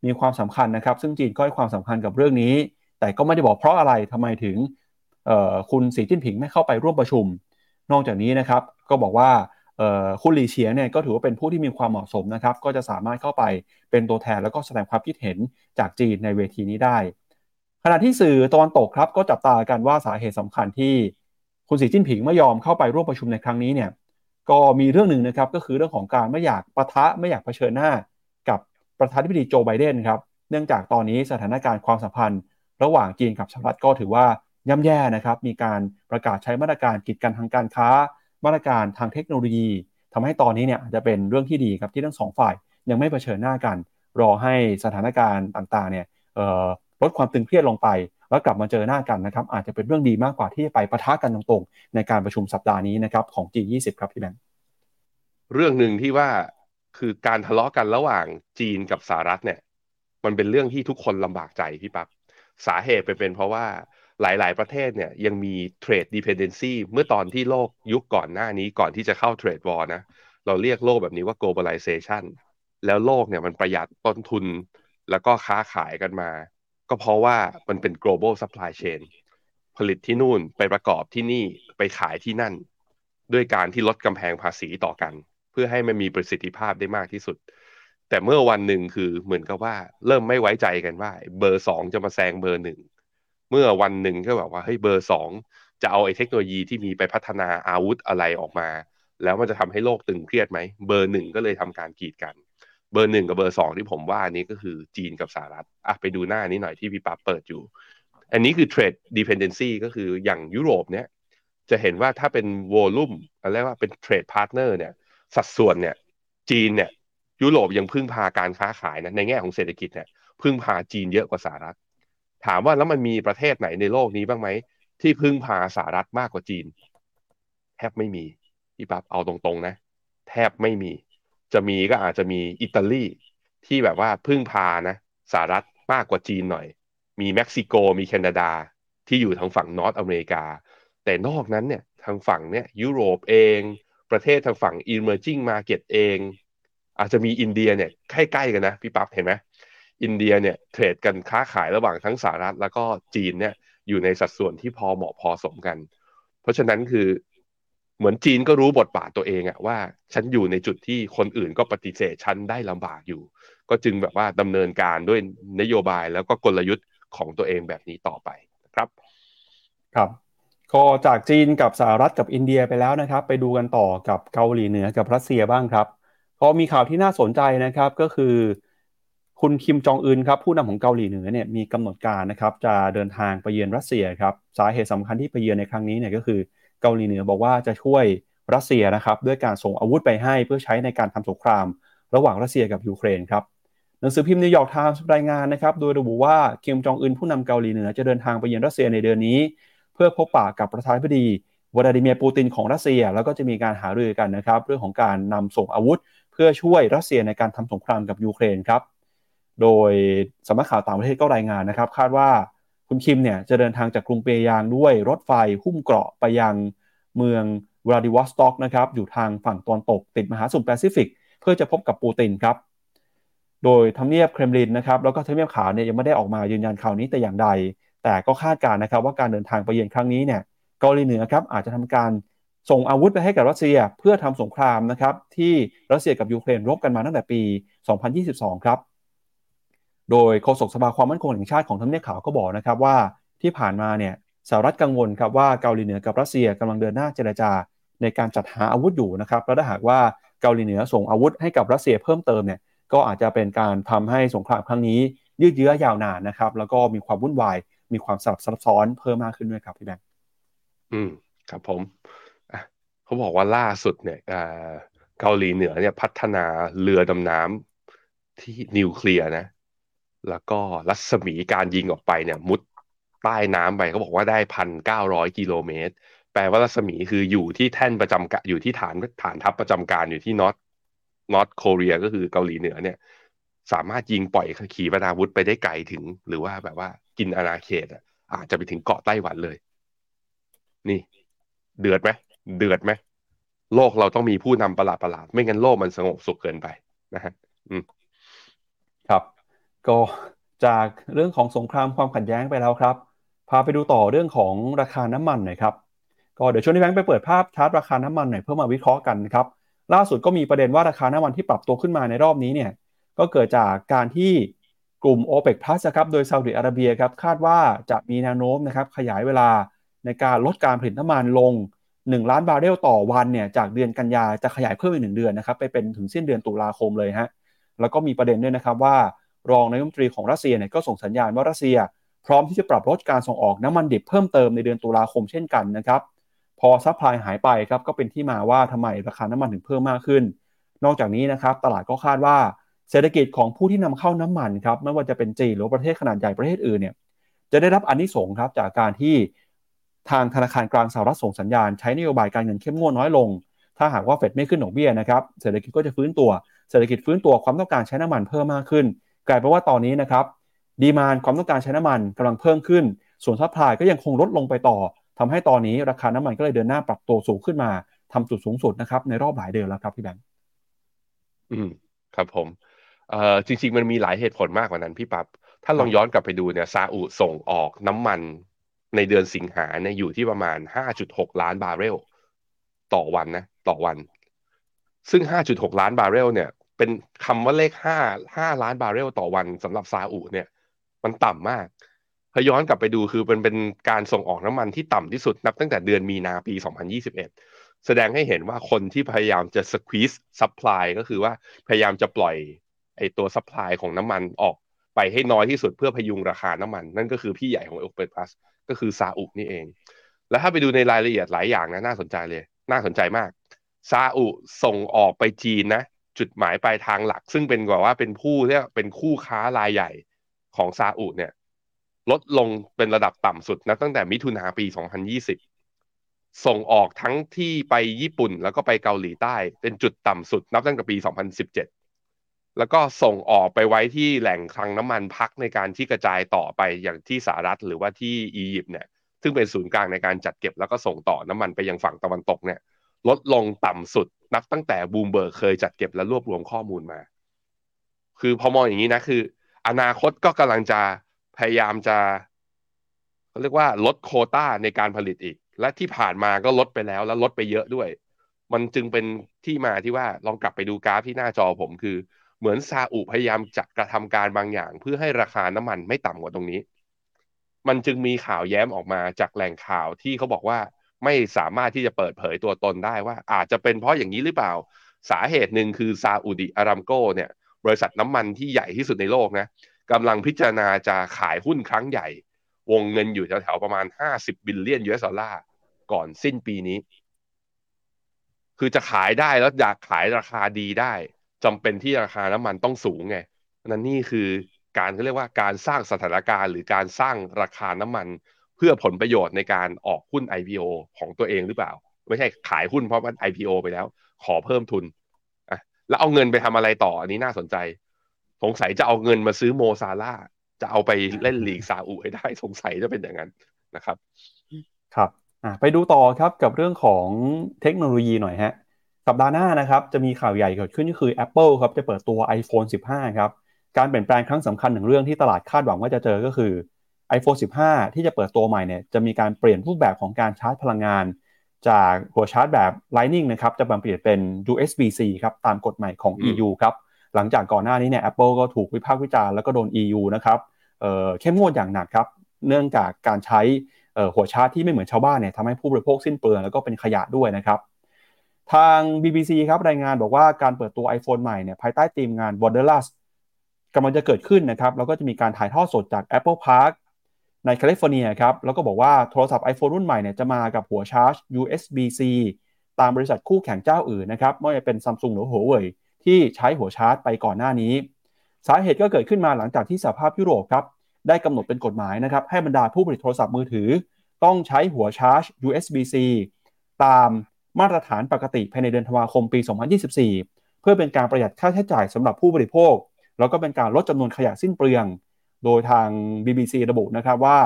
มีความสำคัญนะครับ ซึ่งจีนก็ให้ความสำคัญกับเรื่องนี้ แต่ก็ไม่ได้บอกเพราะอะไรทำไมถึงคุณสีจิ้นผิงไม่เข้าไปร่วมประชุม นอกจากนี้นะครับก็บอกว่า คุณหลีเฉียงเนี่ยก็ถือว่าเป็นผู้ที่มีความเหมาะสมนะครับก็จะสามารถเข้าไปเป็นตัวแทนแล้วก็แสดงความคิดเห็นจากจีนในเวทีนี้ได้ ขณะที่สื่อตะวันตกครับก็จับตากันว่าสาเหตุสำคัญที่คุณสีจิ้นผิงไม่ยอมเข้าไปร่วมประชุมในครั้งนี้เนี่ยก็มีเรื่องหนึ่งนะครับก็คือเรื่องของการไม่อยากประทะไม่อยากเผชิญหน้า กับประธานาธิบดีโจไบเดนครับเนื่องจากตอนนี้สถานการณ์ความสัมพันธ์ ระหว่างจีนกับสหรัฐก็ถือว่าย่ำแย่นะครับมีการประกาศใช้มาตรการกีดกันทางการค้า มาตรการทางเทคโนโลยีทำให้ตอนนี้เนี่ยจจะเป็นเรื่องที่ดีครับที่ทั้งสองฝ่ายยังไม่เผชิญหน้ากัน รอให้สถานการณ์ต่างๆเนี่ยลดความตึงเครียดลงไป แล้วกลับมาเจอหน้ากันนะครับอาจจะเป็นเรื่องดีมากกว่าที่จะไปปะทะกันตรงๆ ในการประชุมสัปดาห์นี้นะครับของ G20 ครับพี่แบงค์เรื่องหนึ่งที่ว่าคือการทะเลาะกันระหว่างจีนกับสหรัฐเนี่ย มันเป็นเรื่องที่ทุกคนลำบากใจพี่ปั๊บสาเหตุเป็นเพราะว่า หลาย ๆ ประเทศเนี่ยยังมี trade dependency เมื่อตอนที่โลกยุคก่อนหน้านี้ก่อนที่จะเข้า trade war นะ เราเรียกโลกแบบนี้ว่า globalization แล้วโลกเนี่ยมันประหยัดต้นทุนแล้วก็ค้าขายกันมา ก็เพราะว่ามันเป็น global supply chain ผลิตที่นู่นไปประกอบที่นี่ไปขายที่นั่น ด้วยการที่ลดกำแพงภาษีต่อกัน เพื่อให้มันมีประสิทธิภาพได้มากที่สุด แต่เมื่อวันหนึ่งคือเหมือนกับว่าเริ่มไม่ไว้ใจกันว่า เบอร์สองจะมาแซงเบอร์หนึ่ง เมื่อวันหนึ่งก็แบบว่าเฮ้ยเบอร์สองจะเอาไอ้เทคโนโลยีที่มีไปพัฒนาอาวุธอะไรออกมา แล้วมันจะทำให้โลกตึงเครียดไหมเบอร์หนึ่งก็เลยทำการกีดกัน เบอร์หนึ่งกับเบอร์สองที่ผมว่านี้ก็คือจีนกับสหรัฐอะไปดูหน้านี้หน่อยที่พี่ปั๊บเปิดอยู่ อันนี้คือ trade dependency ก็คืออย่างยุโรปเนี่ยจะเห็นว่าถ้าเป็นวลุ่มอะไรว่าเป็น trade partner เนี่ยสัดส่วนเนี่ยจีนเนี่ยยุโรปยังพึ่งพาการค้าขายนะในแง่ของเศรษฐกิจเนี่ยพึ่งพาจีนเยอะกว่าสหรัฐ ถามว่าแล้วมันมีประเทศไหนในโลกนี้บ้างไหม ที่พึ่งพาสหรัฐมากกว่าจีน แทบไม่มีพี่ปั๊บเอาตรงๆนะ แทบไม่มี จะมีก็อาจจะมีอิตาลีที่แบบว่าพึ่งพานะสหรัฐมากกว่าจีนหน่อย มีเม็กซิโกมีแคนาดาที่อยู่ทางฝั่ง North America แต่นอกนั้นเนี่ยทางฝั่งเนี่ยยุโรปเอง ประเทศทางฝั่ง emerging market เอง อาจจะมีอินเดียเนี่ยใกล้ๆกันนะพี่ปั๊บเห็นไหม อินเดียเนี่ย trade กันค้าขายระหว่างทั้งสหรัฐแล้วก็จีนเนี่ยอยู่ในสัดส่วนที่พอเหมาะพอสมกัน เพราะฉะนั้นคือเหมือนจีนก็รู้บทบาทตัวเองอะว่า ฉันอยู่ในจุดที่คนอื่นก็ปฏิเสธฉันได้ลำบากอยู่ ก็จึงแบบว่าดำเนินการด้วยนโยบายแล้วก็กลยุทธ์ของตัวเองแบบนี้ต่อไปนะครับ ครับก็จากจีนกับสหรัฐกับอินเดียไปแล้วนะครับ ไปดูกันต่อกับเกาหลีเหนือกับรัสเซียบ้างครับก็มีข่าวที่น่าสนใจนะครับก็คือ คุณคิมจองอึนครับผู้นำของเกาหลีเหนือเนี่ยมีกำหนดการนะครับจะเดินทางไปเยือนรัสเซียครับสาเหตุสำคัญที่ไปเยือนในครั้งนี้เนี่ยก็คือเกาหลีเหนือบอกว่าจะช่วยรัสเซียนะครับด้วยการส่งอาวุธไปให้เพื่อใช้ในการทำสงคราม ระหว่างรัสเซียกับยูเครนครับหนังสือพิมพ์ New York Times รายงานนะครับโดยระบุว่าคิมจองอึนผู้นำเกาหลีเหนือจะเดินทางไปเยือนรัสเซียในเดือนนี้ เพื่อพบปะกับประธานาธิบดีวลาดิเมียร์ปูตินของรัสเซีย แล้วก็จะมีการหารือกันนะครับเรื่องของการนำส่งอาวุธ เพื่อช่วยรัสเซียในการทำสงครามกับยูเครนครับ โดยสำนักข่าวต่างประเทศก็รายงานนะครับ คาดว่าคุณคิมเนี่ยจะเดินทางจากกรุงเปียงยางด้วยรถไฟหุ้มเกราะไปยังเมืองวลาดิวอสต็อกนะครับอยู่ทางฝั่งตอนตกติดมหาสมุทรแปซิฟิก เพื่อจะพบกับปูตินครับ โดยทำเนียบเครมลินนะครับแล้วก็ทำเนียบขาวเนี่ยยังไม่ได้ออกมายืนยันข่าวนี้แต่อย่างใด แต่ก็คาดการณ์นะครับว่าการเดินทางไปเยือนครั้งนี้เนี่ยเกาหลีเหนือครับอาจจะทำการส่งอาวุธไปให้กับรัสเซียเพื่อทำสงครามนะครับที่รัสเซียกับยูเครนรบกันมาตั้งแต่ปี 2022 ครับ โดยโฆษกสภาความมั่นคงแห่งชาติของทำเนียบขาวก็บอกนะครับว่าที่ผ่านมาเนี่ยสหรัฐกังวลครับว่าเกาหลีเหนือกับรัสเซียกำลังเดินหน้าเจรจา ในการจัดหาอาวุธอยู่นะครับแล้วถ้าหากว่าเกาหลีเหนือส่งอาวุธให้กับรัสเซียเพิ่มเติมเนี่ยก็อาจจะเป็นการทำให้สงครามครั้งนี้ ยืดเยื้อยาวนานนะครับ แล้วก็มีความวุ่นวาย มีความสลับซับซ้อนเพิ่มมากขึ้นด้วยครับพี่แบงค์อืมครับผมเขาบอกว่าล่าสุดเนี่ยเกาหลีเหนือเนี่ยพัฒนาเรือดำน้ำที่นิวเคลียร์นะ แล้วก็รัศมีการยิงออกไปเนี่ย มุดใต้น้ำไปเขาบอกว่าได้พันเก้าร้อยกิโลเมตร แปลว่ารัศมีคืออยู่ที่แท่นประจำการอยู่ที่ฐานฐานทัพประจำการอยู่ที่นอตนอตโคเรียก็คือเกาหลีเหนือเนี่ย สามารถยิงปล่อยขีปนาวุธไปได้ไกลถึง หรือว่าแบบว่ากินอาณาเขตอาจจะไปถึงเกาะไต้หวันเลย นี่ เดือดไหมเดือดไหมโลกเราต้องมีผู้นำประหลาดประหลาด ไม่งั้นโลกมันสงบสุขเกินไปนะฮะอืมครับ ก็จากเรื่องของสงครามความขัดแย้งไปแล้วครับ พาไปดูต่อเรื่องของราคาน้ำมันหน่อยครับก็เดี๋ยวชวนที่แบงค์ไปเปิดภาพชาร์ตราคาน้ำมันหน่อยเพื่อมาวิเคราะห์กันนะครับล่าสุดก็มีประเด็นว่าราคาน้ำมันที่ปรับตัวขึ้นมาในรอบนี้เนี่ยก็เกิดจากการที่กลุ่ม o p e ป Plus ครับโดยซาอุดิอาระเบียครับคาดว่าจะมีแนวโน้มนะครับขยายเวลาในการลดการผลิตน้ำมันลง 1 ล้านบาร์เรลต่อวันเนี่ยจากเดือนกันยาจะขยายเพิ่มอีกหนึ่งเดือนนะครับไปเป็นถึงสิ้นเดือนตุลาคมเลยฮะแล้วก็มีประเด็นด้วยนะครับว่า รองนายกรัฐมนตรีของรัสเซียเนี่ยก็ส่งสัญญาณว่ารัสเซีย พร้อมที่จะปรับลดการส่งออกน้ำมันดิบเพิ่มเติมในเดือนตุลาคมเช่นกันนะครับพอ supply หายไปครับก็เป็นที่มาว่าทำไมราคาน้ำมันถึงเพิ่มมากขึ้น นอกจากนี้นะครับตลาดก็คาดว่าเศรษฐกิจของผู้ที่นำเข้าน้ำมันครับไม่ว่าจะเป็นจีนหรือประเทศขนาดใหญ่ประเทศอื่นเนี่ยจะได้รับอานิสงส์ครับจากการที่ทางธนาคารกลางสหรัฐส่งสัญญาณใช้นโยบายการเงินเข้มงวดน้อยลง ถ้าหากว่าเฟดไม่ขึ้นดอกเบี้ยนะครับเศรษฐกิจก็จะฟื้นตัว เศรษฐกิจฟื้นตัวความต้องการใช้น้ำมันเพิ่มมากขึ้น กลายเป็นว่าตอนนี้นะครับ demand ความต้องการใช้น้ำมันกำลังเพิ่มขึ้น ส่วน supply ก็ยังคงลดลงไปต่อทำให้ตอนนี้ราคาน้ำมันก็เลยเดินหน้าปรับตัวสูงขึ้นมาทำจุดสูงสุดนะครับในรอบหลายเดือนแล้วครับพี่แบงค์อืมครับผมเอ่อจริง ๆ มันมีหลายเหตุผลมากกว่านั้นพี่ปั๊บถ้าลองย้อนกลับไปดูเนี่ยซาอุส่งออกน้ำมันในเดือนสิงหาเนี่ยอยู่ที่ประมาณ 5.6 ล้านบาร์เรล ต่อวันนะ ต่อวัน ซึ่ง 5.6 ล้านบาร์เรลเนี่ย เป็นคำว่าเลขห้าห้าล้านบาร์เรลต่อวันสำหรับซาอุเนี่ย มันต่ำมากพอย้อนกลับไปดูคือเป็นเป็นการส่งออกน้ำมันที่ต่ำที่สุดนับตั้งแต่เดือนมีนาปี 2021 แสดงให้เห็นว่าคนที่พยายามจะ squeeze supply ก็คือว่าพยายามจะปล่อยไอ้ตัว supply ของน้ำมันออกไปให้น้อยที่สุดเพื่อพยุงราคาน้ำมัน นั่นก็คือพี่ใหญ่ของโอเปนพลัสก็คือซาอุนี่เอง แล้วถ้าไปดูในรายละเอียดหลายอย่างนะน่าสนใจเลย น่าสนใจมากซาอุส่งออกไปจีนนะ จุดหมายปลายทางหลัก ซึ่งเป็นกว่าว่าเป็นผู้ที่เป็นคู่ค้ารายใหญ่ของซาอุเนี่ย ลดลงเป็นระดับต่ำสุดนะตั้งแต่มิถุนาปี 2020 ส่งออกทั้งที่ไปญี่ปุ่นแล้วก็ไปเกาหลีใต้ เป็นจุดต่ำสุดนับตั้งแต่ปี 2017 แล้วก็ส่งออกไปไว้ที่แหล่งคลังน้ำมันพักในการที่กระจายต่อไปอย่างที่สหรัฐหรือว่าที่อียิปต์เนี่ยซึ่งเป็นศูนย์กลางในการจัดเก็บแล้วก็ส่งต่อน้ำมันไปยังฝั่งตะวันตกเนี่ย ลดลงต่ำสุด นับตั้งแต่บูมเบิร์กเคยจัดเก็บและรวบรวมข้อมูลมา คือพอมองอย่างนี้นะคือ อนาคตก็กำลังจะพยายามจะเขาเรียกว่าลดโคต้าในการผลิตอีก และที่ผ่านมาก็ลดไปแล้ว แล้วลดไปเยอะด้วย มันจึงเป็นที่มาที่ว่าลองกลับไปดูกราฟที่หน้าจอผมคือ เหมือนซาอุพยายามจะกระทำการบางอย่าง เพื่อให้ราคาน้ำมันไม่ต่ำกว่าตรงนี้ มันจึงมีข่าวแย้มออกมาจากแหล่งข่าวที่เขาบอกว่า ไม่สามารถที่จะเปิดเผยตัวตนได้ว่า อาจจะเป็นเพราะอย่างนี้หรือเปล่า สาเหตุหนึ่งคือซาอุดิอารามโกเนี่ย บริษัทน้ำมันที่ใหญ่ที่สุดในโลกนะกำลังพิจารณาจะขายหุ้นครั้งใหญ่ วงเงินอยู่แถวๆประมาณ 50 billion US dollar ก่อนสิ้นปีนี้ คือจะขายได้แล้วอยากขายราคาดีได้จำเป็นที่ราคาน้ำมันต้องสูงไงนั่นนี่คือการเขาเรียกว่าการสร้างสถานการณ์ หรือการสร้างราคาน้ำมัน เพื่อผลประโยชน์ในการออกหุ้น IPO ของตัวเองหรือเปล่า ไม่ใช่ขายหุ้นเพราะมัน IPO ไปแล้ว ขอเพิ่มทุนอะแล้วเอาเงินไปทำอะไรต่ออันนี้น่าสนใจ สงสัยจะเอาเงินมาซื้อโมซาลาห์จะเอาไปเล่นลีกซาอุให้ได้สงสัยจะเป็นอย่างนั้นนะครับ ครับไปดูต่อครับกับเรื่องของเทคโนโลยีหน่อยฮะสัปดาห์หน้านะครับจะมีข่าวใหญ่เกิดขึ้นก็คือ Apple ครับจะเปิดตัว iPhone 15 ครับ การเปลี่ยนแปลงครั้งสำคัญหนึ่งเรื่องที่ตลาดคาดหวังว่าจะเจอก็คือ iPhone 15 ที่จะเปิดตัวใหม่เนี่ยจะมีการเปลี่ยนรูปแบบของการชาร์จพลังงาน จากหัวชาร์จแบบ Lightning นะครับจะเปลี่ยนเป็น USB-C ครับตามกฎใหม่ของ EU ครับหลังจากก่อนหน้านี้เนี่ย Apple ก็ถูกวิพากษ์วิจารณ์แล้วก็โดน EU นะครับเข้มงวดอย่างหนักครับเนื่องจากการใช้หัวชาร์จที่ไม่เหมือนชาวบ้านเนี่ยทำให้ผู้บริโภคสิ้นเปลืองแล้วก็เป็นขยะด้วยนะครับทาง BBC ครับรายงานบอกว่าการเปิดตัว iPhone ใหม่เนี่ยภายใต้ธีมงาน Wonderlust กำลังจะเกิดขึ้นนะครับแล้วก็จะมีการถ่ายทอดสดจาก Apple Park ในแคลิฟอร์เนียครับ แล้วก็บอกว่าโทรศัพท์ iPhone รุ่นใหม่เนี่ยจะมากับหัวชาร์จ USB-C ตามบริษัทคู่แข่งเจ้าอื่นนะครับไม่ว่าจะเป็น Samsung หรือ Huawei ที่ใช้หัวชาร์จไปก่อนหน้านี้ สาเหตุก็เกิดขึ้นมาหลังจากที่สหภาพยุโรปครับได้กำหนดเป็นกฎหมายนะครับให้บรรดาผู้ผลิตโทรศัพท์มือถือ ต้องใช้หัวชาร์จ USB-C ตามมาตรฐานปกติภายในเดือนธันวาคมปี 2024 เพื่อเป็นการประหยัดค่าใช้จ่ายสำหรับผู้บริโภค แล้วก็เป็นการลดจำนวนขยะสิ้นเปลือง โดยทาง BBC ระบุนะครับว่า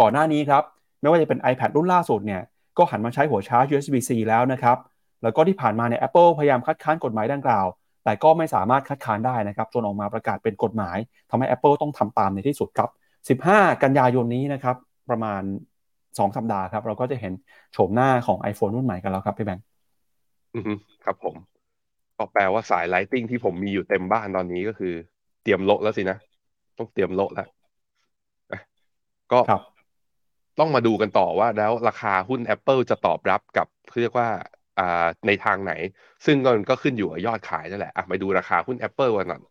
ก่อนหน้านี้ครับไม่ว่าจะเป็น iPad รุ่นล่าสุดเนี่ยก็หันมาใช้หัวชาร์จ USB-C แล้วนะครับแล้วก็ที่ผ่านมาเนี่ย Apple พยายามคัดค้านกฎหมายดังกล่าว แต่ก็ไม่สามารถคัดค้านได้นะครับจนออกมาประกาศเป็นกฎหมายทำให้ Apple ต้องทำตามในที่สุดครับ 15 กันยายนนี้นะครับประมาณ 2 สัปดาห์ครับ เราก็จะเห็นโฉมหน้าของ iPhone รุ่นใหม่กันแล้วครับพี่แบงค์ครับผมก็แปลว่าสายไลติงที่ผมมีอยู่เต็มบ้านตอนนี้ก็คือ เตรียมโลแล้วสินะ ต้องเตรียมโละแล้วก็ต้องมาดูกันต่อว่าแล้วราคาหุ้น Apple จะตอบรับกับเรียกว่าในทางไหน ซึ่งก็ขึ้นอยู่กับยอดขายนั่นแหละอะมาดูราคาหุ้น Apple กันก่อน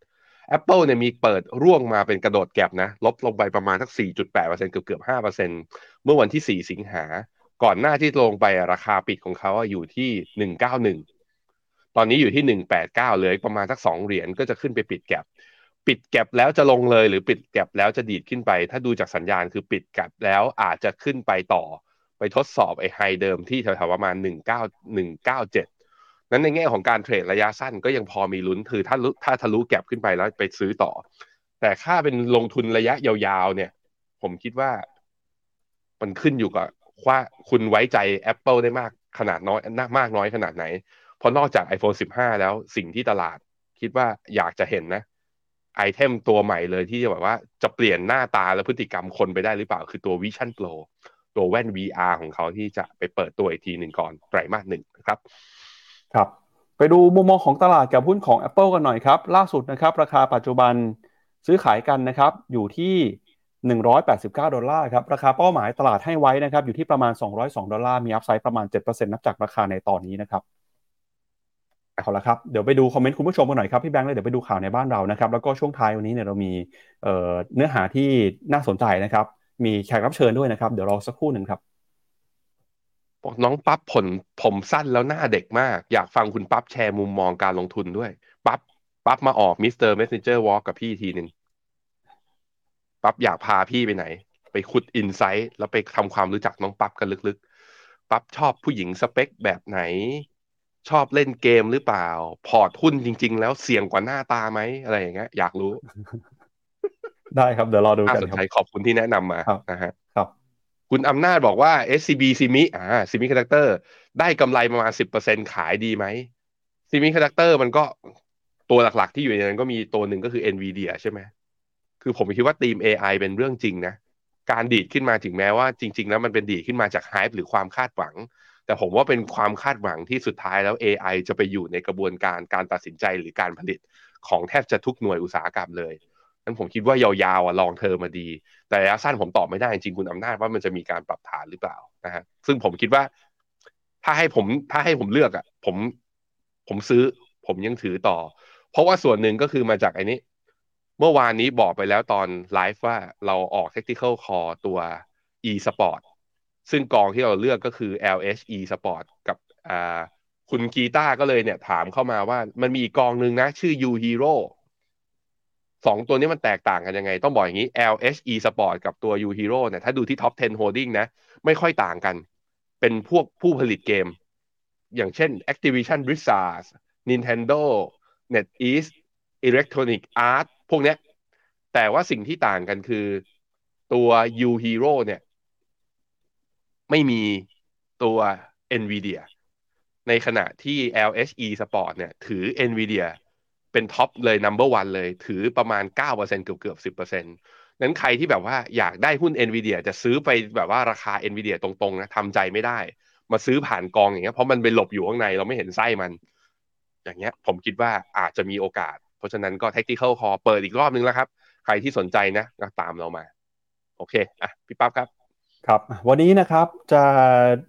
Apple เนี่ยมีเปิดร่วงมาเป็นกระโดดแก็บนะ ลบลงไปประมาณสัก 4.8%เกือบเกือบ5%เมื่อวันที่ 4 สิงหา ก่อนหน้าที่ลงไปราคาปิดของเขาอยู่ที่ 191 ตอนนี้อยู่ที่ 189เหลือประมาณสัก 2 เหรียญก็จะขึ้นไปปิดแก็บ ปิดแก็บแล้วจะลงเลยหรือปิดแก็บแล้วจะดีดขึ้นไป ถ้าดูจากสัญญาณคือปิดแก็บแล้วอาจจะขึ้นไปต่อ ไปทดสอบไอ้ไฮเดิมที่แถวๆประมาณ 19197 นั้นในแง่ของการเทรดระยะสั้นก็ยังพอมีลุ้นคือถ้าถ้าทะลุแก็บขึ้นไปแล้วไปซื้อต่อ แต่ค่าเป็นลงทุนระยะยาวๆเนี่ย ผมคิดว่า มันขึ้นอยู่กับว่าคุณไว้ใจ Apple ได้มากขนาดน้อยมากน้อยขนาดไหน เพราะนอกจาก iPhone 15 แล้วสิ่งที่ตลาดคิดว่าอยากจะเห็นนะ ไอเทมตัวใหม่เลยที่จะแบบว่าจะเปลี่ยนหน้าตาและพฤติกรรมคนไปได้หรือเปล่า คือตัว Vision Pro ตัวแว่น VR ของเขาที่จะไปเปิดตัวอีกทีหนึ่งก่อนไตรมาสหนึ่งนะครับครับ ไปดูมุมมองของตลาดกับหุ้นของ Apple กันหน่อยครับ ล่าสุดนะครับ ราคาปัจจุบันซื้อขายกันนะครับ อยู่ที่ 189 ดอลลาร์ครับ ราคาเป้าหมายตลาดให้ไว้นะครับ อยู่ที่ประมาณ 202 ดอลลาร์มี upside ประมาณ 7%นับจากราคาในตอนนี้นะครับ เอาละครับเดี๋ยวไปดูคอมเมนต์คุณผู้ชมกันหน่อยครับพี่แบงค์เลยเดี๋ยวไปดูข่าวในบ้านเรานะครับแล้วก็ช่วงท้ายวันนี้เนี่ยเรามีเนื้อหาที่น่าสนใจนะครับ มีแขกรับเชิญด้วยนะครับ เดี๋ยวรอสักครู่หนึ่งครับบอกน้องปั๊บผลผมสั้นแล้วหน้าเด็กมาก อยากฟังคุณปั๊บแชร์มุมมองการลงทุนด้วย ปั๊บปั๊บมาออก Mr. Messenger World กับพี่ทีหนึ่งปั๊บอยากพาพี่ไปไหน ไปขุด insight แล้วไปทำความรู้จักน้องปั๊บกันลึกๆปั๊บชอบผู้หญิงสเปคแบบไหน ชอบเล่นเกมหรือเปล่า พอร์ตหุ้นจริง ๆ แล้วเสี่ยงกว่าหน้าตาไหมอะไรอย่างเงี้ยอยากรู้ ได้ครับเดี๋ยวรอดูกันครับขอบคุณที่แนะนำมานะฮะครับ คุณอำนาจบอกว่า SCB Semi อ่า Semiconductorได้กำไรประมาณสิบเปอร์เซ็นขายดีไหม semiconductor มันก็ตัวหลักๆ ที่อยู่ในนั้นก็มีตัวหนึ่งก็คือ NVIDIA ใช่ไหมคือผมคิดว่าทีม AI เป็นเรื่องจริงนะ การดีดขึ้นมาถึงแม้ว่าจริง ๆ แล้วมันเป็นดีดขึ้นมาจาก hype หรือความคาดหวัง แต่ผมว่าเป็นความคาดหวังที่สุดท้ายแล้ว AI จะไปอยู่ในกระบวนการการตัดสินใจหรือการผลิตของแทบจะทุกหน่วยอุตสาหกรรมเลยนั้นผมคิดว่ายาวๆ long term มาดี แต่ระยะสั้นผมตอบไม่ได้จริงคุณอำนาจว่ามันจะมีการปรับฐานหรือเปล่านะฮะซึ่งผมคิดว่า ถ้าให้ผมถ้าให้ผมเลือกอะ ผมผมซื้อ ผมยังถือต่อ เพราะว่าส่วนหนึ่งก็คือมาจากไอ้นี้ เมื่อวานนี้บอกไปแล้วตอนไลฟ์ว่าเราออก technical call ตัว e sport ซึ่งกองที่เราเลือกก็คือ LH e sport กับอ่าคุณกีตาก็เลยเนี่ยถามเข้ามาว่ามันมีอีกกองหนึ่งนะ ชื่อ U Hero สองตัวนี้มันแตกต่างกันยังไง ต้องบอกอย่างนี้ LHE Sport กับตัว U Hero เนี่ยถ้าดูที่ Top 10 Holding นะ ไม่ค่อยต่างกัน เป็นพวกผู้ผลิตเกม อย่างเช่น Activision Blizzard Nintendo NetEase Electronic Arts พวกเนี้ยแต่ว่าสิ่งที่ต่างกันคือตัว U Hero เนี่ย ไม่มีตัว NVIDIA ในขณะที่ LHE Sport เนี่ย ถือ NVIDIA เป็นท็อปเลย number one เลย ถือประมาณ 9%เกือบเกือบ10%นั้นใครที่แบบว่าอยากได้หุ้น NVIDIA จะซื้อไปแบบว่าราคา NVIDIA ตรงๆนะทำใจไม่ได้ มาซื้อผ่านกองอย่างเงี้ยเพราะมันไปหลบอยู่ข้างในเราไม่เห็นไส้มัน อย่างเงี้ยผมคิดว่าอาจจะมีโอกาส เพราะฉะนั้นก็ tactical call เปิดอีกรอบนึงแล้วครับ ใครที่สนใจนะก็ตามเรามา โอเคอะพี่ปั๊บครับ ครับวันนี้นะครับจะ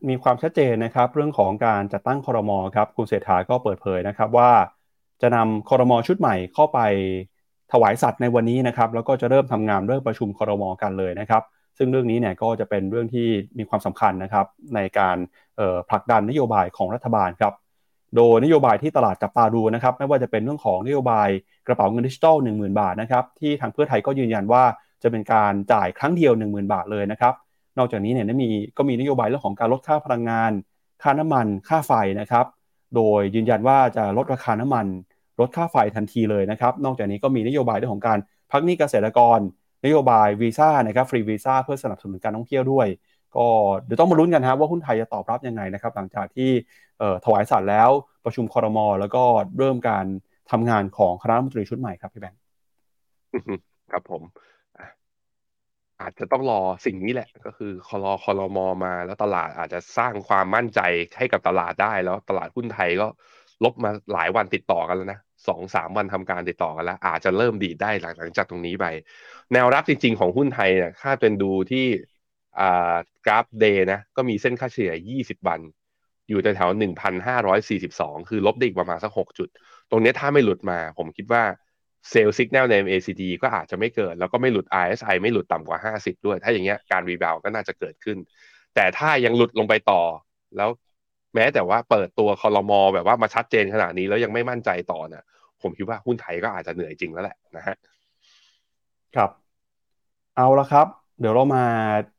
มีความชัดเจนนะครับเรื่องของการจัดตั้งคอรมอครับคุณเศรษฐาก็เปิดเผยนะครับว่า จะนำคอรมอชุดใหม่เข้าไปถวายสัตว์ในวันนี้นะครับแล้วก็จะเริ่มทำงานเรื่องประชุมคอรมอกันเลยนะครับ ซึ่งเรื่องนี้เนี่ยก็จะเป็นเรื่องที่มีความสำคัญนะครับในการผลักดันนโยบายของรัฐบาลครับโดยนโยบายที่ตลาดจับตาดูนะครับไม่ว่าจะเป็นเรื่องของนโยบายกระเป๋าเงินดิจิทัล10,000 บาทนะครับที่ทางเพื่อไทยก็ยืนยันว่าจะเป็นการจ่ายครั้งเดียว 10,000 บาทเลยนะครับ นอกจากนี้เนี่ยมีก็มีนโยบายเรื่องของการลดค่าพลังงาน ค่าน้ำมัน ค่าไฟนะครับ โดยยืนยันว่าจะลดราคาน้ำมัน ลดค่าไฟทันทีเลยนะครับ นอกจากนี้ก็มีนโยบายเรื่องของการพักหนี้เกษตรกร นโยบายวีซ่านะครับฟรีวีซ่าเพื่อสนับสนุนการท่องเที่ยวด้วย ก็เดี๋ยวต้องมาลุ้นกันครับว่าหุ้นไทยจะตอบรับยังไงนะครับ หลังจากที่ถวายสัตว์แล้วประชุมคอรมอแล้วก็เริ่มการทำงานของคณะรัฐมนตรีชุดใหม่ครับพี่แบงค์ครับผม อาจจะต้องรอสิ่งนี้แหละ ก็คือคอรอคอรมอมา แล้วตลาดอาจจะสร้างความมั่นใจให้กับตลาดได้ แล้วตลาดหุ้นไทยก็ลบมาหลายวันติดต่อกันแล้วนะสองสามวันทำการติดต่อกันแล้ว อาจจะเริ่มดีได้หลังจากตรงนี้ไป แนวรับจริง ๆ ของหุ้นไทยเนี่ยถ้าเป็นดูที่อ่ากราฟ day นะก็มีเส้นค่าเฉลี่ย 20 วัน อยู่แถวๆ1,542 คือลบได้อีกประมาณสัก 6 จุด ตรงนี้ถ้าไม่หลุดมา ผมคิดว่า sell สัญญาณใน MACD ก็อาจจะไม่เกิด แล้วก็ไม่หลุด RSI ไม่หลุดต่ำกว่า 50 ด้วย ถ้าอย่างเงี้ยการ rebound ก็น่าจะเกิดขึ้น แต่ถ้ายังหลุดลงไปต่อ แล้วแม้แต่ว่าเปิดตัวคอรมอแบบว่ามาชัดเจนขนาดนี้แล้วยังไม่มั่นใจต่อเนี่ยผมคิดว่าหุ้นไทยก็อาจจะเหนื่อยจริงแล้วแหละนะฮะครับ เอาละครับ เดี๋ยวเรามา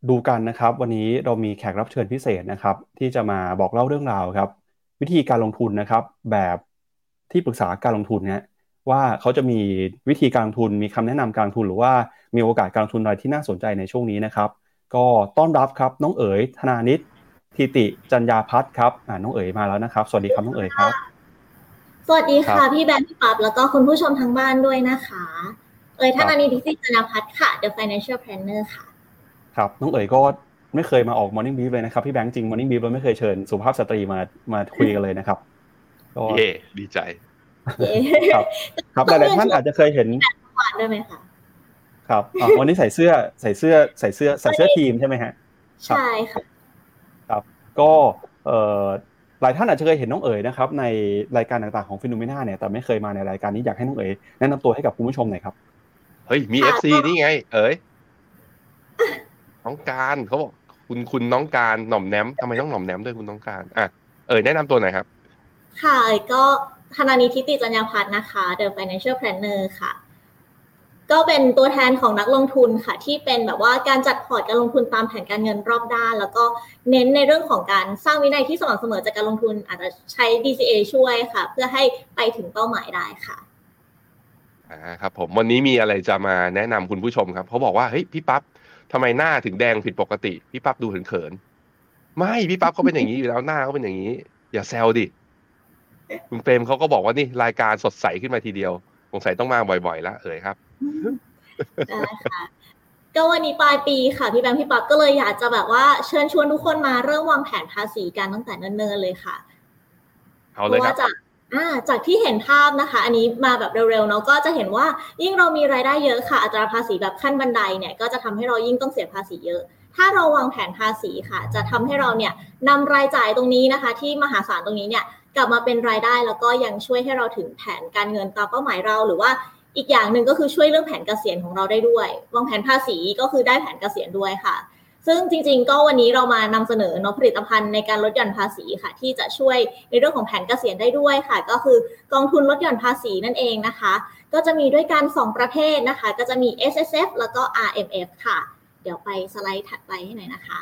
ดูกันนะครับ วันนี้เรามีแขกรับเชิญพิเศษนะครับ ที่จะมาบอกเล่าเรื่องราวครับ วิธีการลงทุนนะครับ แบบที่ปรึกษาการลงทุนเนี่ย ว่าเขาจะมีวิธีการลงทุนมีคำแนะนำการลงทุนหรือว่ามีโอกาสการลงทุนอะไรที่น่าสนใจในช่วงนี้นะครับ ก็ต้อนรับครับน้องเอ๋ยธนานิตทิติจัญญาพัฒน์ครับน้องเอ๋ยมาแล้วนะครับ สวัสดีครับน้องเอ๋ยครับ สวัสดีค่ะพี่แบงค์พี่ปั๊บแล้วก็คุณผู้ชมทางบ้านด้วยนะคะ เอ๋ยธนานิตทิติจัญญาพัฒน์ค่ะ The Financial Planner ค่ะ ครับน้องเอ๋ยก็ไม่เคยมาออก Morning Brief เลยนะครับพี่แบงค์จริง Morning Brief เราไม่เคยเชิญสุภาพสตรีมามาคุยกันเลยนะครับก็เย่ดีใจ ครับ ครับหลายๆท่านอาจจะเคยเห็นวานด้วยไหมคะครับวันนี้ใส่เสื้อใส่เสื้อใส่เสื้อใส่เสื้อทีมใช่ไหมฮะใช่ค่ะครับ ก็เอ่อหลายท่านอาจจะเคยเห็นน้องเอ๋ยนะครับในรายการต่างๆของ Finnomena เนี่ยแต่ไม่เคยมาในรายการนี้อยากให้น้องเอ๋ยแนะนำตัวให้กับคุณผู้ชมหน่อยครับเฮ้ยมี FC นี่ไง เอ๋ยน้องการเขาบอกคุณคุณน้องการหน่อมแนมทำไมต้องหน่อมแนมด้วยคุณน้องการอะเอ๋ยแนะนำตัวหน่อยครับ ค่ะก็ ธนานิทิติจัญญาพัฒน์นะคะ The Financial Planner ค่ะ ก็เป็นตัวแทนของนักลงทุนค่ะ ที่เป็นแบบว่าการจัดพอร์ตการลงทุนตามแผนการเงินรอบด้าน แล้วก็เน้นในเรื่องของการสร้างวินัยที่สม่ำเสมอจากการลงทุน อาจจะใช้ DCA ช่วยค่ะ เพื่อให้ไปถึงเป้าหมายได้ค่ะอ่าครับผมวันนี้มีอะไรจะมาแนะนำคุณผู้ชมครับเขาบอกว่าเฮ้ยพี่ปั๊บทำไมหน้าถึงแดงผิดปกติ พี่ปั๊บดูเขินๆไม่พี่ปั๊บเขาเป็นอย่างนี้อยู่แล้วหน้าเขาเป็นอย่างนี้ อย่าแซวดิ คุณเฟรมเขาก็บอกว่านี่รายการสดใสขึ้นมาทีเดียวสงสัยต้องมาบ่อยๆแล้วเอ๋ยครับได้ค่ะก็วันนี้ปลายปีค่ะ พี่แบงค์พี่ปั๊บก็เลยอยากจะแบบว่าเชิญชวนทุกคนมาเริ่มวางแผนภาษีกันตั้งแต่เนิ่นๆเลยค่ะเอาเลยครับจากอ่าจากที่เห็นภาพนะคะ อันนี้มาแบบเร็วๆเนาะก็จะเห็นว่ายิ่งเรามีรายได้เยอะค่ะ อัตราภาษีแบบขั้นบันไดเนี่ยก็จะทำให้เรายิ่งต้องเสียภาษีเยอะ ถ้าเราวางแผนภาษีค่ะ จะทำให้เราเนี่ยนำรายจ่ายตรงนี้นะคะ ที่มหาศาลตรงนี้เนี่ย กลับมาเป็นรายได้แล้วก็ยังช่วยให้เราถึงแผนการเงินตามเป้าหมายเราหรือว่าอีกอย่างหนึ่งก็คือช่วยเรื่องแผนเกษียณของเราได้ด้วยวางแผนภาษีก็คือได้แผนเกษียณด้วยค่ะ ซึ่งจริง ๆ ก็วันนี้เรามานำเสนอเนาะผลิตภัณฑ์ในการลดหย่อนภาษีค่ะ ที่จะช่วยในเรื่องของแผนเกษียณได้ด้วยค่ะ ก็คือกองทุนลดหย่อนภาษีนั่นเองนะคะ ก็จะมีด้วยกัน 2 ประเภทนะคะ ก็จะมี S S F แล้วก็ R M F ค่ะ เดี๋ยวไปสไลด์ถัดไปให้หน่อยนะคะ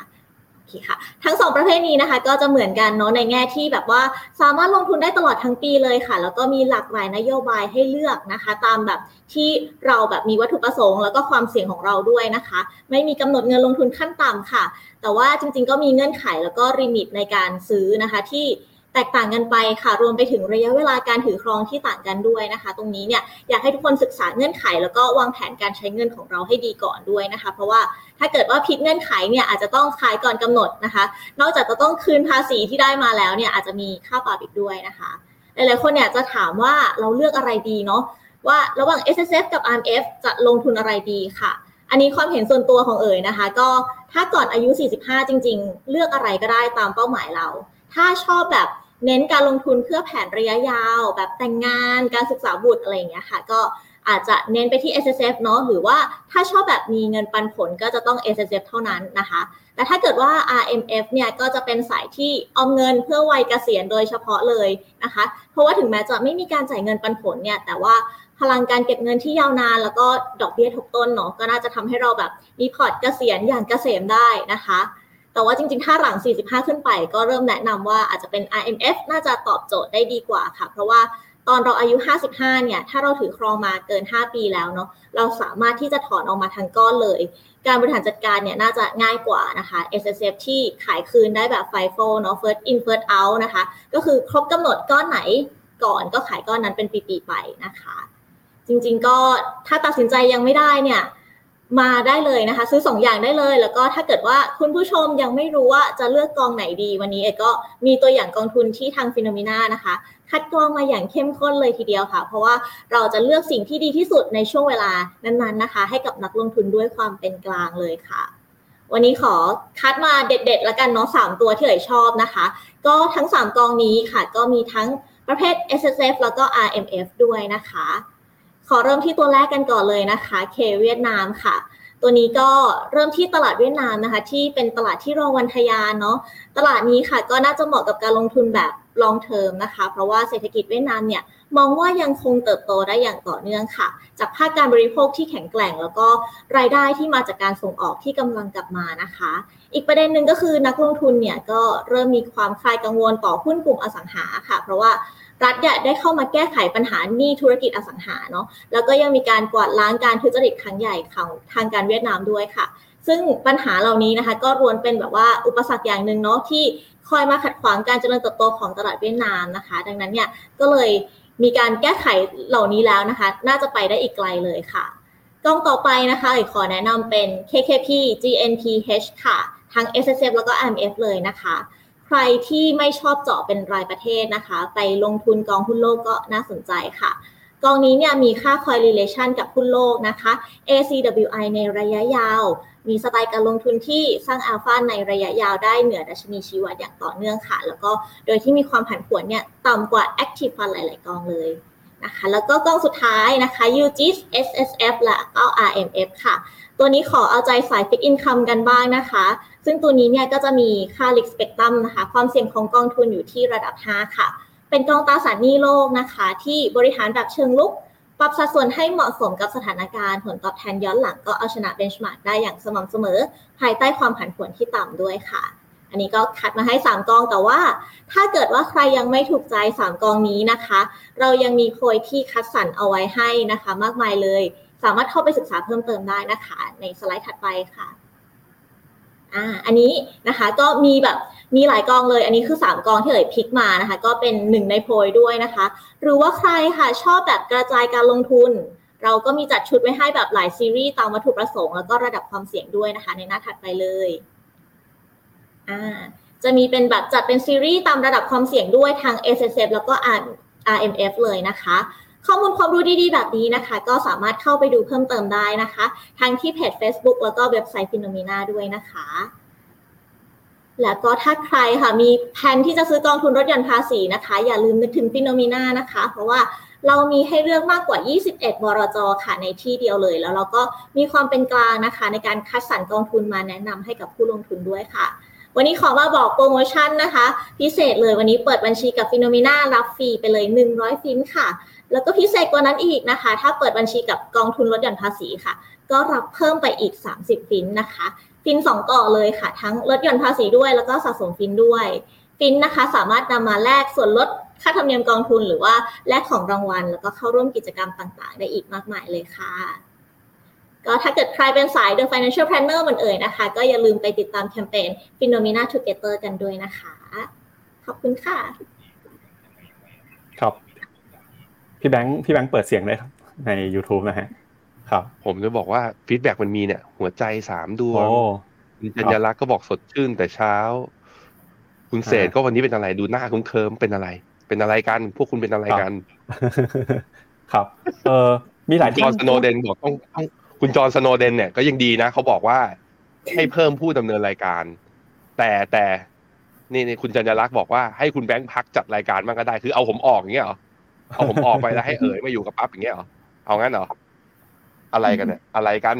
เคค่ะ ทั้งสองประเภทนี้นะคะก็จะเหมือนกันเนาะในแง่ที่แบบว่าสามารถลงทุนได้ตลอดทั้งปีเลยค่ะ แล้วก็มีหลากหลายนโยบายให้เลือกนะคะ ตามแบบที่เราแบบมีวัตถุประสงค์ แล้วก็ความเสี่ยงของเราด้วยนะคะ ไม่มีกำหนดเงินลงทุนขั้นต่ำค่ะ แต่ว่าจริงๆ ก็มีเงื่อนไขแล้วก็ริมิตในการซื้อนะคะที่ แตกต่างกันไปค่ะ รวมไปถึงระยะเวลาการถือครองที่ต่างกันด้วยนะคะ ตรงนี้เนี่ยอยากให้ทุกคนศึกษาเงื่อนไข แล้วก็วางแผนการใช้เงินของเราให้ดีก่อนด้วยนะคะ เพราะว่าถ้าเกิดว่าผิดเงื่อนไขเนี่ยอาจจะต้องขายก่อนกำหนดนะคะ นอกจากจะต้องคืนภาษีที่ได้มาแล้วเนี่ยอาจจะมีค่าปรับอีกด้วยนะคะหลายๆคนเนี่ยจะถามว่าเราเลือกอะไรดีเนาะว่าระหว่าง S S F กับ R M F จะลงทุนอะไรดีค่ะ อันนี้ความเห็นส่วนตัวของเอ๋ยนะคะ ก็ถ้าก่อนอายุ 45 จริง ๆ เลือกอะไรก็ได้ตามเป้าหมายเรา ถ้าชอบแบบ เน้นการลงทุนเพื่อแผนระยะยาว แบบแต่งงานการศึกษาบุตรอะไรอย่างเงี้ยค่ะ ก็อาจจะเน้นไปที่ S S F เนาะหรือว่าถ้าชอบแบบมีเงินปันผลก็จะต้อง S S F เท่านั้นนะคะ แต่ถ้าเกิดว่า RMF เนี่ยก็จะเป็นสายที่ออมเงินเพื่อวัยเกษียณโดยเฉพาะเลยนะคะ เพราะว่าถึงแม้จะไม่มีการจ่ายเงินปันผลเนี่ยแต่ว่าพลังการเก็บเงินที่ยาวนาน แล้วก็ดอกเบี้ยทบต้นเนาะก็น่าจะทำให้เราแบบมีพอร์ตเกษียณอย่างเกษมได้นะคะ แต่ว่าจริงๆ ถ้าหลัง 45 ขึ้นไป ก็เริ่มแนะนำว่าอาจจะเป็น RMF น่าจะตอบโจทย์ได้ดีกว่าค่ะ เพราะว่าตอนเราอายุ 55 เนี่ย ถ้าเราถือครองมาเกิน 5 ปีแล้วเนาะ เราสามารถที่จะถอนออกมาทั้งก้อนเลย การบริหารจัดการเนี่ยน่าจะง่ายกว่านะคะ S S F ที่ขายคืนได้แบบ FIFO เนาะ First in First out นะคะ ก็คือครบกำหนดก้อนไหนก่อนก็ขายก้อนนั้นเป็นปีๆไปนะคะ จริงๆ ก็ถ้าตัดสินใจยังไม่ได้เนี่ย มาได้เลยนะคะ ซื้อ2อย่างได้เลย แล้วก็ถ้าเกิดว่าคุณผู้ชมยังไม่รู้ว่าจะเลือกกองไหนดี วันนี้เอกก็มีตัวอย่างกองทุนที่ทางฟิโนมิน่านะคะ คัดกรองมาอย่างเข้มข้นเลยทีเดียวค่ะ เพราะว่าเราจะเลือกสิ่งที่ดีที่สุดในช่วงเวลานั้นๆนะคะ ให้กับนักลงทุนด้วยความเป็นกลางเลยค่ะ วันนี้ขอคัดมาเด็ดๆแล้วกันเนาะสามตัวที่เอ๋ยชอบนะคะ ก็ทั้ง 3 กองนี้ค่ะ ก็มีทั้งประเภท S S F แล้วก็ R M F ด้วยนะคะ ขอเริ่มที่ตัวแรกกันก่อนเลยนะคะ K เวียดนามค่ะ ตัวนี้ก็เริ่มที่ตลาดเวียดนามนะคะ ที่เป็นตลาดที่รองวันทยานเนาะตลาดนี้ค่ะก็น่าจะเหมาะกับการลงทุนแบบ long term นะคะ เพราะว่าเศรษฐกิจเวียดนามเนี่ยมองว่ายังคงเติบโตได้อย่างต่อเนื่องค่ะ จากภาคการบริโภคที่แข็งแกร่ง แล้วก็รายได้ที่มาจากการส่งออกที่กำลังกลับมานะคะ อีกประเด็นหนึ่งก็คือนักลงทุนเนี่ยก็เริ่มมีความคลายกังวลต่อหุ้นกลุ่มอสังหาค่ะ เพราะว่า รัฐเนี่ยได้เข้ามาแก้ไขปัญหาหนี้ธุรกิจอสังหาเนาะแล้วก็ยังมีการกวาดล้างการทุจริตครั้งใหญ่ของทางการเวียดนามด้วยค่ะ ซึ่งปัญหาเหล่านี้นะคะ ก็รวนเป็นแบบว่าอุปสรรคอย่างหนึ่งเนาะที่คอยมาขัดขวางการเจริญเติบโตของตลาดเวียดนามนะคะ ดังนั้นเนี่ยก็เลยมีการแก้ไขเหล่านี้แล้วนะคะ น่าจะไปได้อีกไกลเลยค่ะกองต่อไปนะคะอีกขอแนะนำเป็น KKP GNPH ค่ะ ทั้ง SSF แล้วก็ IMF เลยนะคะ ใครที่ไม่ชอบเจาะเป็นรายประเทศนะคะ ไปลงทุนกองหุ้นโลกก็น่าสนใจค่ะ กองนี้เนี่ยมีค่า correlation กับหุ้นโลกนะคะ ACWI ในระยะยาว มีสไตล์การลงทุนที่สร้างอัลฟาในระยะยาวได้เหนือดัชนีชีวัดอย่างต่อเนื่องค่ะ แล้วก็โดยที่มีความผันผวนเนี่ยต่ำกว่า Active Fund หลาย ๆ กองเลยนะคะแล้วก็กองสุดท้ายนะคะ UGIS SSF และก็ RMF ค่ะ ตัวนี้ขอเอาใจสาย Fixed Income กันบ้างนะคะ ซึ่งตัวนี้เนี่ยก็จะมีค่า Risk Spectrum นะคะ ความเสี่ยงของกองทุนอยู่ที่ระดับ 5 ค่ะ เป็นกองตราสารหนี้โลกนะคะ ที่บริหารแบบเชิงลุก ปรับสัดส่วนให้เหมาะสมกับสถานการณ์ ผลตอบแทนย้อนหลังก็เอาชนะเบนช์มาร์กได้อย่างสม่ำเสมอ ภายใต้ความผันผวนที่ต่ำด้วยค่ะ อันนี้ก็คัดมาให้ 3 กองแต่ว่า ถ้าเกิดว่าใครยังไม่ถูกใจ 3 กองนี้นะคะ เรายังมีโพยที่คัดสรรเอาไว้ให้นะคะ มากมายเลย สามารถเข้าไปศึกษาเพิ่มเติมได้นะคะ ในสไลด์ถัดไปค่ะอ่าอันนี้นะคะก็มีแบบมีหลายกองเลย อันนี้คือ 3 กองที่เอ่ยพิกมานะคะ ก็เป็นหนึ่งในโพยด้วยนะคะ หรือว่าใครค่ะชอบแบบกระจายการลงทุน เราก็มีจัดชุดไว้ให้แบบหลายซีรีส์ตามวัตถุประสงค์แล้วก็ระดับความเสี่ยงด้วยนะคะ ในหน้าถัดไปเลยอ่าจะมีเป็นแบบจัดเป็นซีรีส์ตามระดับความเสี่ยงด้วยทาง S S F แล้วก็ RMF เลยนะคะ ข้อมูลความรู้ดีๆ แบบนี้นะคะ ก็สามารถเข้าไปดูเพิ่มเติมได้นะคะ ทั้งที่เพจ Facebook แล้วก็เว็บไซต์ Finnomena ด้วยนะคะ แล้วก็ถ้าใครค่ะมีแผนที่จะซื้อกองทุนลดหย่อนภาษีนะคะ อย่าลืมนึกถึง Finnomena นะคะ เพราะว่าเรามีให้เลือกมากกว่า 21 บลจ ค่ะ ในที่เดียวเลย แล้วเราก็มีความเป็นกลางนะคะ ในการคัดสรรกองทุนมาแนะนำให้กับผู้ลงทุนด้วยค่ะ วันนี้ขอมาบอกโปรโมชั่นนะคะ พิเศษเลยวันนี้เปิดบัญชีกับ Finnomena รับฟรีไปเลย 100 ฟินค่ะ แล้วก็พิเศษกว่านั้นอีกนะคะ ถ้าเปิดบัญชีกับกองทุนลดหย่อนภาษีค่ะ ก็รับเพิ่มไปอีก 30 ฟินนะคะ ฟินสองต่อเลยค่ะ ทั้งลดหย่อนภาษีด้วย แล้วก็สะสมฟินด้วย ฟินนะคะ สามารถนำมาแลกส่วนลดค่าธรรมเนียมกองทุนหรือว่าแลกของรางวัล แล้วก็เข้าร่วมกิจกรรมต่างๆ ได้อีกมากมายเลยค่ะ ก็ถ้าเกิดใครเป็นสาย The Financial Planner เหมือนเอ๋ยนะคะ ก็อย่าลืมไปติดตามแคมเปญ Phenomena Together กันด้วยนะคะ ขอบคุณค่ะ ครับ พี่แบงค์พี่แบงค์เปิดเสียงเลยครับ ใน YouTube นะฮะ ครับ ผมจะบอกว่าฟีดแบ็กมันมีเนี่ย หัวใจสามดวโอ้งคุณจัญญาลักษณ์ก็บอกสดชื่นแต่เช้า คุณเศษอ่าก็วันนี้เป็นอะไรดูหน้าคุ้มเคิมเป็นอะไร เป็นอะไรกัน พวกคุณเป็นอะไรกัน ครับ เออมีหลายจอท่าห์นนสโนเดนบอกต้องต้องคุณจอห์นสโนเดนเนี่ยก็ยังดีนะเขาบอกว่าให้เพิ่มผู้ดำเนินรายการ แต่แต่นี่นี่คุณจัญญาลักษณ์บอกว่าให้คุณแบงค์พักจัดรายการบ้างก็ได้คือเอาผมออกอย่างเงี้ยเหรอ เอาผมออกไปแล้วให้เอ๋ยมาอยู่กับปั๊บอย่างเงี้ยเหรอเอางั้นเหรออะไรกันเนี่ยอะไรกัน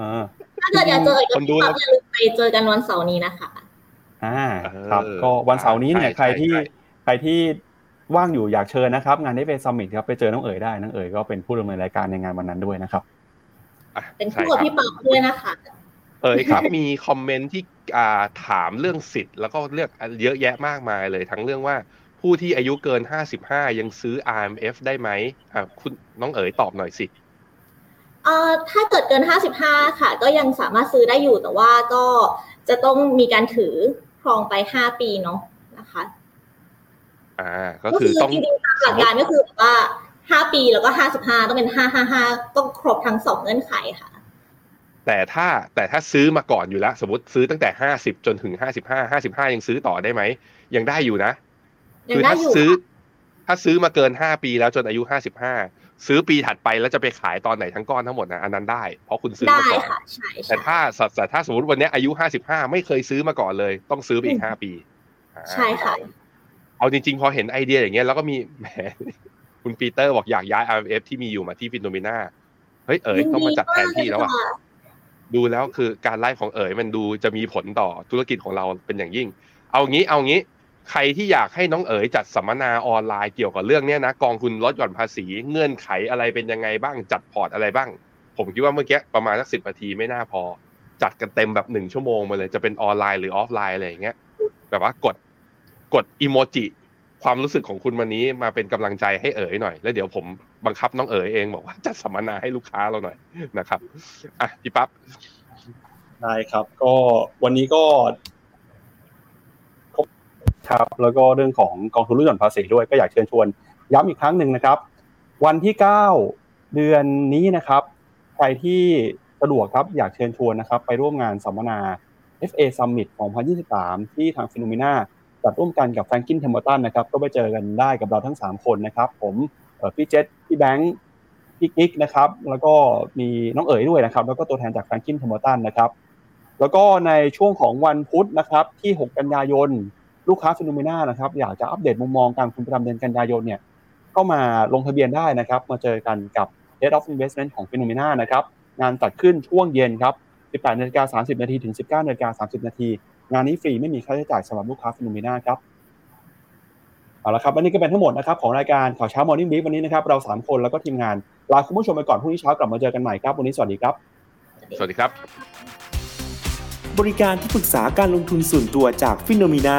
อ่าถ้าเกิดอยากเจออีกคนดูก็อย่าลืมไปเจอกันวันเสาร์นี้นะคะอ่าเออครับก็วันเสาร์นี้เนี่ยใช่ใครที่ใช่ใครที่ว่างอยู่อยากเชิญนะครับ งานนี้เป็นซัมมิตครับไปเจอน้องเอ๋ยได้น้องเอ๋ยก็เป็นผู้ดำเนินรายการในงานวันนั้นด้วยนะครับอะเป็นใช่คู่กับครับพี่ป๊อกด้วยนะคะเอ๋ยครับมีคอมเมนต์ที่อ่าถามเรื่องสิทธิ์แล้วก็เลือกเยอะแยะมากมายเลยทั้งเรื่องว่า ผู้ที่อายุเกิน 55 ยังซื้อ RMF ได้ไหมอ่าคุณน้องเอ๋ยตอบหน่อยสิเอ่อถ้าเกิดเกิน 55 ค่ะ ก็ยังสามารถซื้อได้อยู่แต่ว่าก็จะต้องมีการถือครองไป 5 ปีเนาะนะคะอ่าก็คือต้องจริงๆตามหลักการก็คือแบบว่า5ปีแล้วก็55ต้องเป็น555ต้องครบทั้งสองเงื่อนไขค่ะ แต่ถ้าแต่ถ้าซื้อมาก่อนอยู่แล้ว สมมติซื้อตั้งแต่50จนถึง55 55ยังซื้อต่อได้ไหม ยังได้อยู่นะยัง คือได้ถ้าอยู่ซื้อค่ะถ้าซื้อมาเกิน5ปีแล้วจนอายุ55ซื้อปีถัดไปแล้วจะไปขายตอนไหนทั้งก้อนทั้งหมดนะอันนั้นได้ เพราะคุณซื้อได้มาก่อนค่ะใช่แต่ใช่ถ้าสัตว์แต่ถ้าสมมติวันเนี้ยอายุ55ไม่เคยซื้อมาก่อนเลย ต้องซื้อไปอีก5ปีอ่าใช่ค่ะเอาจริง ๆ พอเห็นไอเดียอย่างเงี้ยแล้วก็มีแหมคุณปีเตอร์บอกอยากย้าย RMF ที่มีอยู่มาที่ Finnomena เฮ้ยเอ๋ยต้องมาจัดแทนที่แล้วอะยินดีมากเย่ค่ะดูแล้วคือการไล่ของเอ๋ยมันดูจะมีผลต่อธุรกิจของเราเป็นอย่างยิ่ง เอางี้เอางี้ ใครที่อยากให้น้องเอ๋ยจัดสัมมนาออนไลน์เกี่ยวกับเรื่องเนี้ยนะกองทุนลดหย่อนภาษีเงื่อนไขอะไรเป็นยังไงบ้างจัดพอร์ตอะไรบ้าง ผมคิดว่าเมื่อกี้ประมาณสักสิบนาทีไม่น่าพอ จัดกันเต็มแบบหนึ่งชั่วโมงมาเลยจะเป็นออนไลน์หรือออฟไลน์อะไรอย่างเงี้ยแบบว่ากดกดอีโมจิความรู้สึกของคุณวันนี้มาเป็นกำลังใจให้เอ๋ยหน่อย แล้วเดี๋ยวผมบังคับน้องเอ๋ยเองบอกว่าจัดสัมมนาให้ลูกค้าเราหน่อยนะครับอะพี่ปั๊บได้ครับ ก็วันนี้ก็ ครับแล้วก็เรื่องของกองทุนลดหย่อนภาษีด้วยก็อยากเชิญชวน ย้ำอีกครั้งหนึ่งนะครับ วันที่ 9 เดือนนี้นะครับใครที่สะดวกครับอยากเชิญชวนนะครับ ไปร่วมงานสัมมนา FA Summit 2023 ที่ทาง Finnomena จัดร่วมกันกับแฟรงกินเทมเ r อร์ตันนะครับก็ไปเจอกันได้กับเราทั้ง 3 คนนะครับ ผมพี่เจษพี่แบงค์พี่กิ๊กนะครับ แล้วก็มีน้องเอ๋ยด้วยนะครับ แล้วก็ตัวแทนจากแฟรงกินเทมเ r อร์ตันนะครับ แล้วก็ในช่วงของวันพุธนะครับที่ 6 กันยายน ลูกค้า Finnomena นะครับอยากจะอัปเดตมุมมองการลงทุนประจำเดือนกันยายนเนี่ยก็มาลงทะเบียนได้นะครับ มาเจอกันกับ Head of Investment ของ Finnomena นะครับงานจัดขึ้นช่วงเย็นครับ 18นาฬิกา30นาทีถึง 19นาฬิกา30นาทีงานนี้ฟรีไม่มีค่าใช้จ่ายสำหรับลูกค้า Finnomena ครับเอาละครับอันนี้ก็เป็นทั้งหมดนะครับของรายการข่าวเช้า Morning Brief วันนี้นะครับเราสามคนแล้วก็ทีมงานลาคุณผู้ชมไปก่อนพรุ่งนี้เช้ากลับมาเจอกันใหม่ครับ วันนี้สวัสดีครับ สวัสดีครับ บริการที่ปรึกษาการลงทุนส่วนตัวจาก Finnomena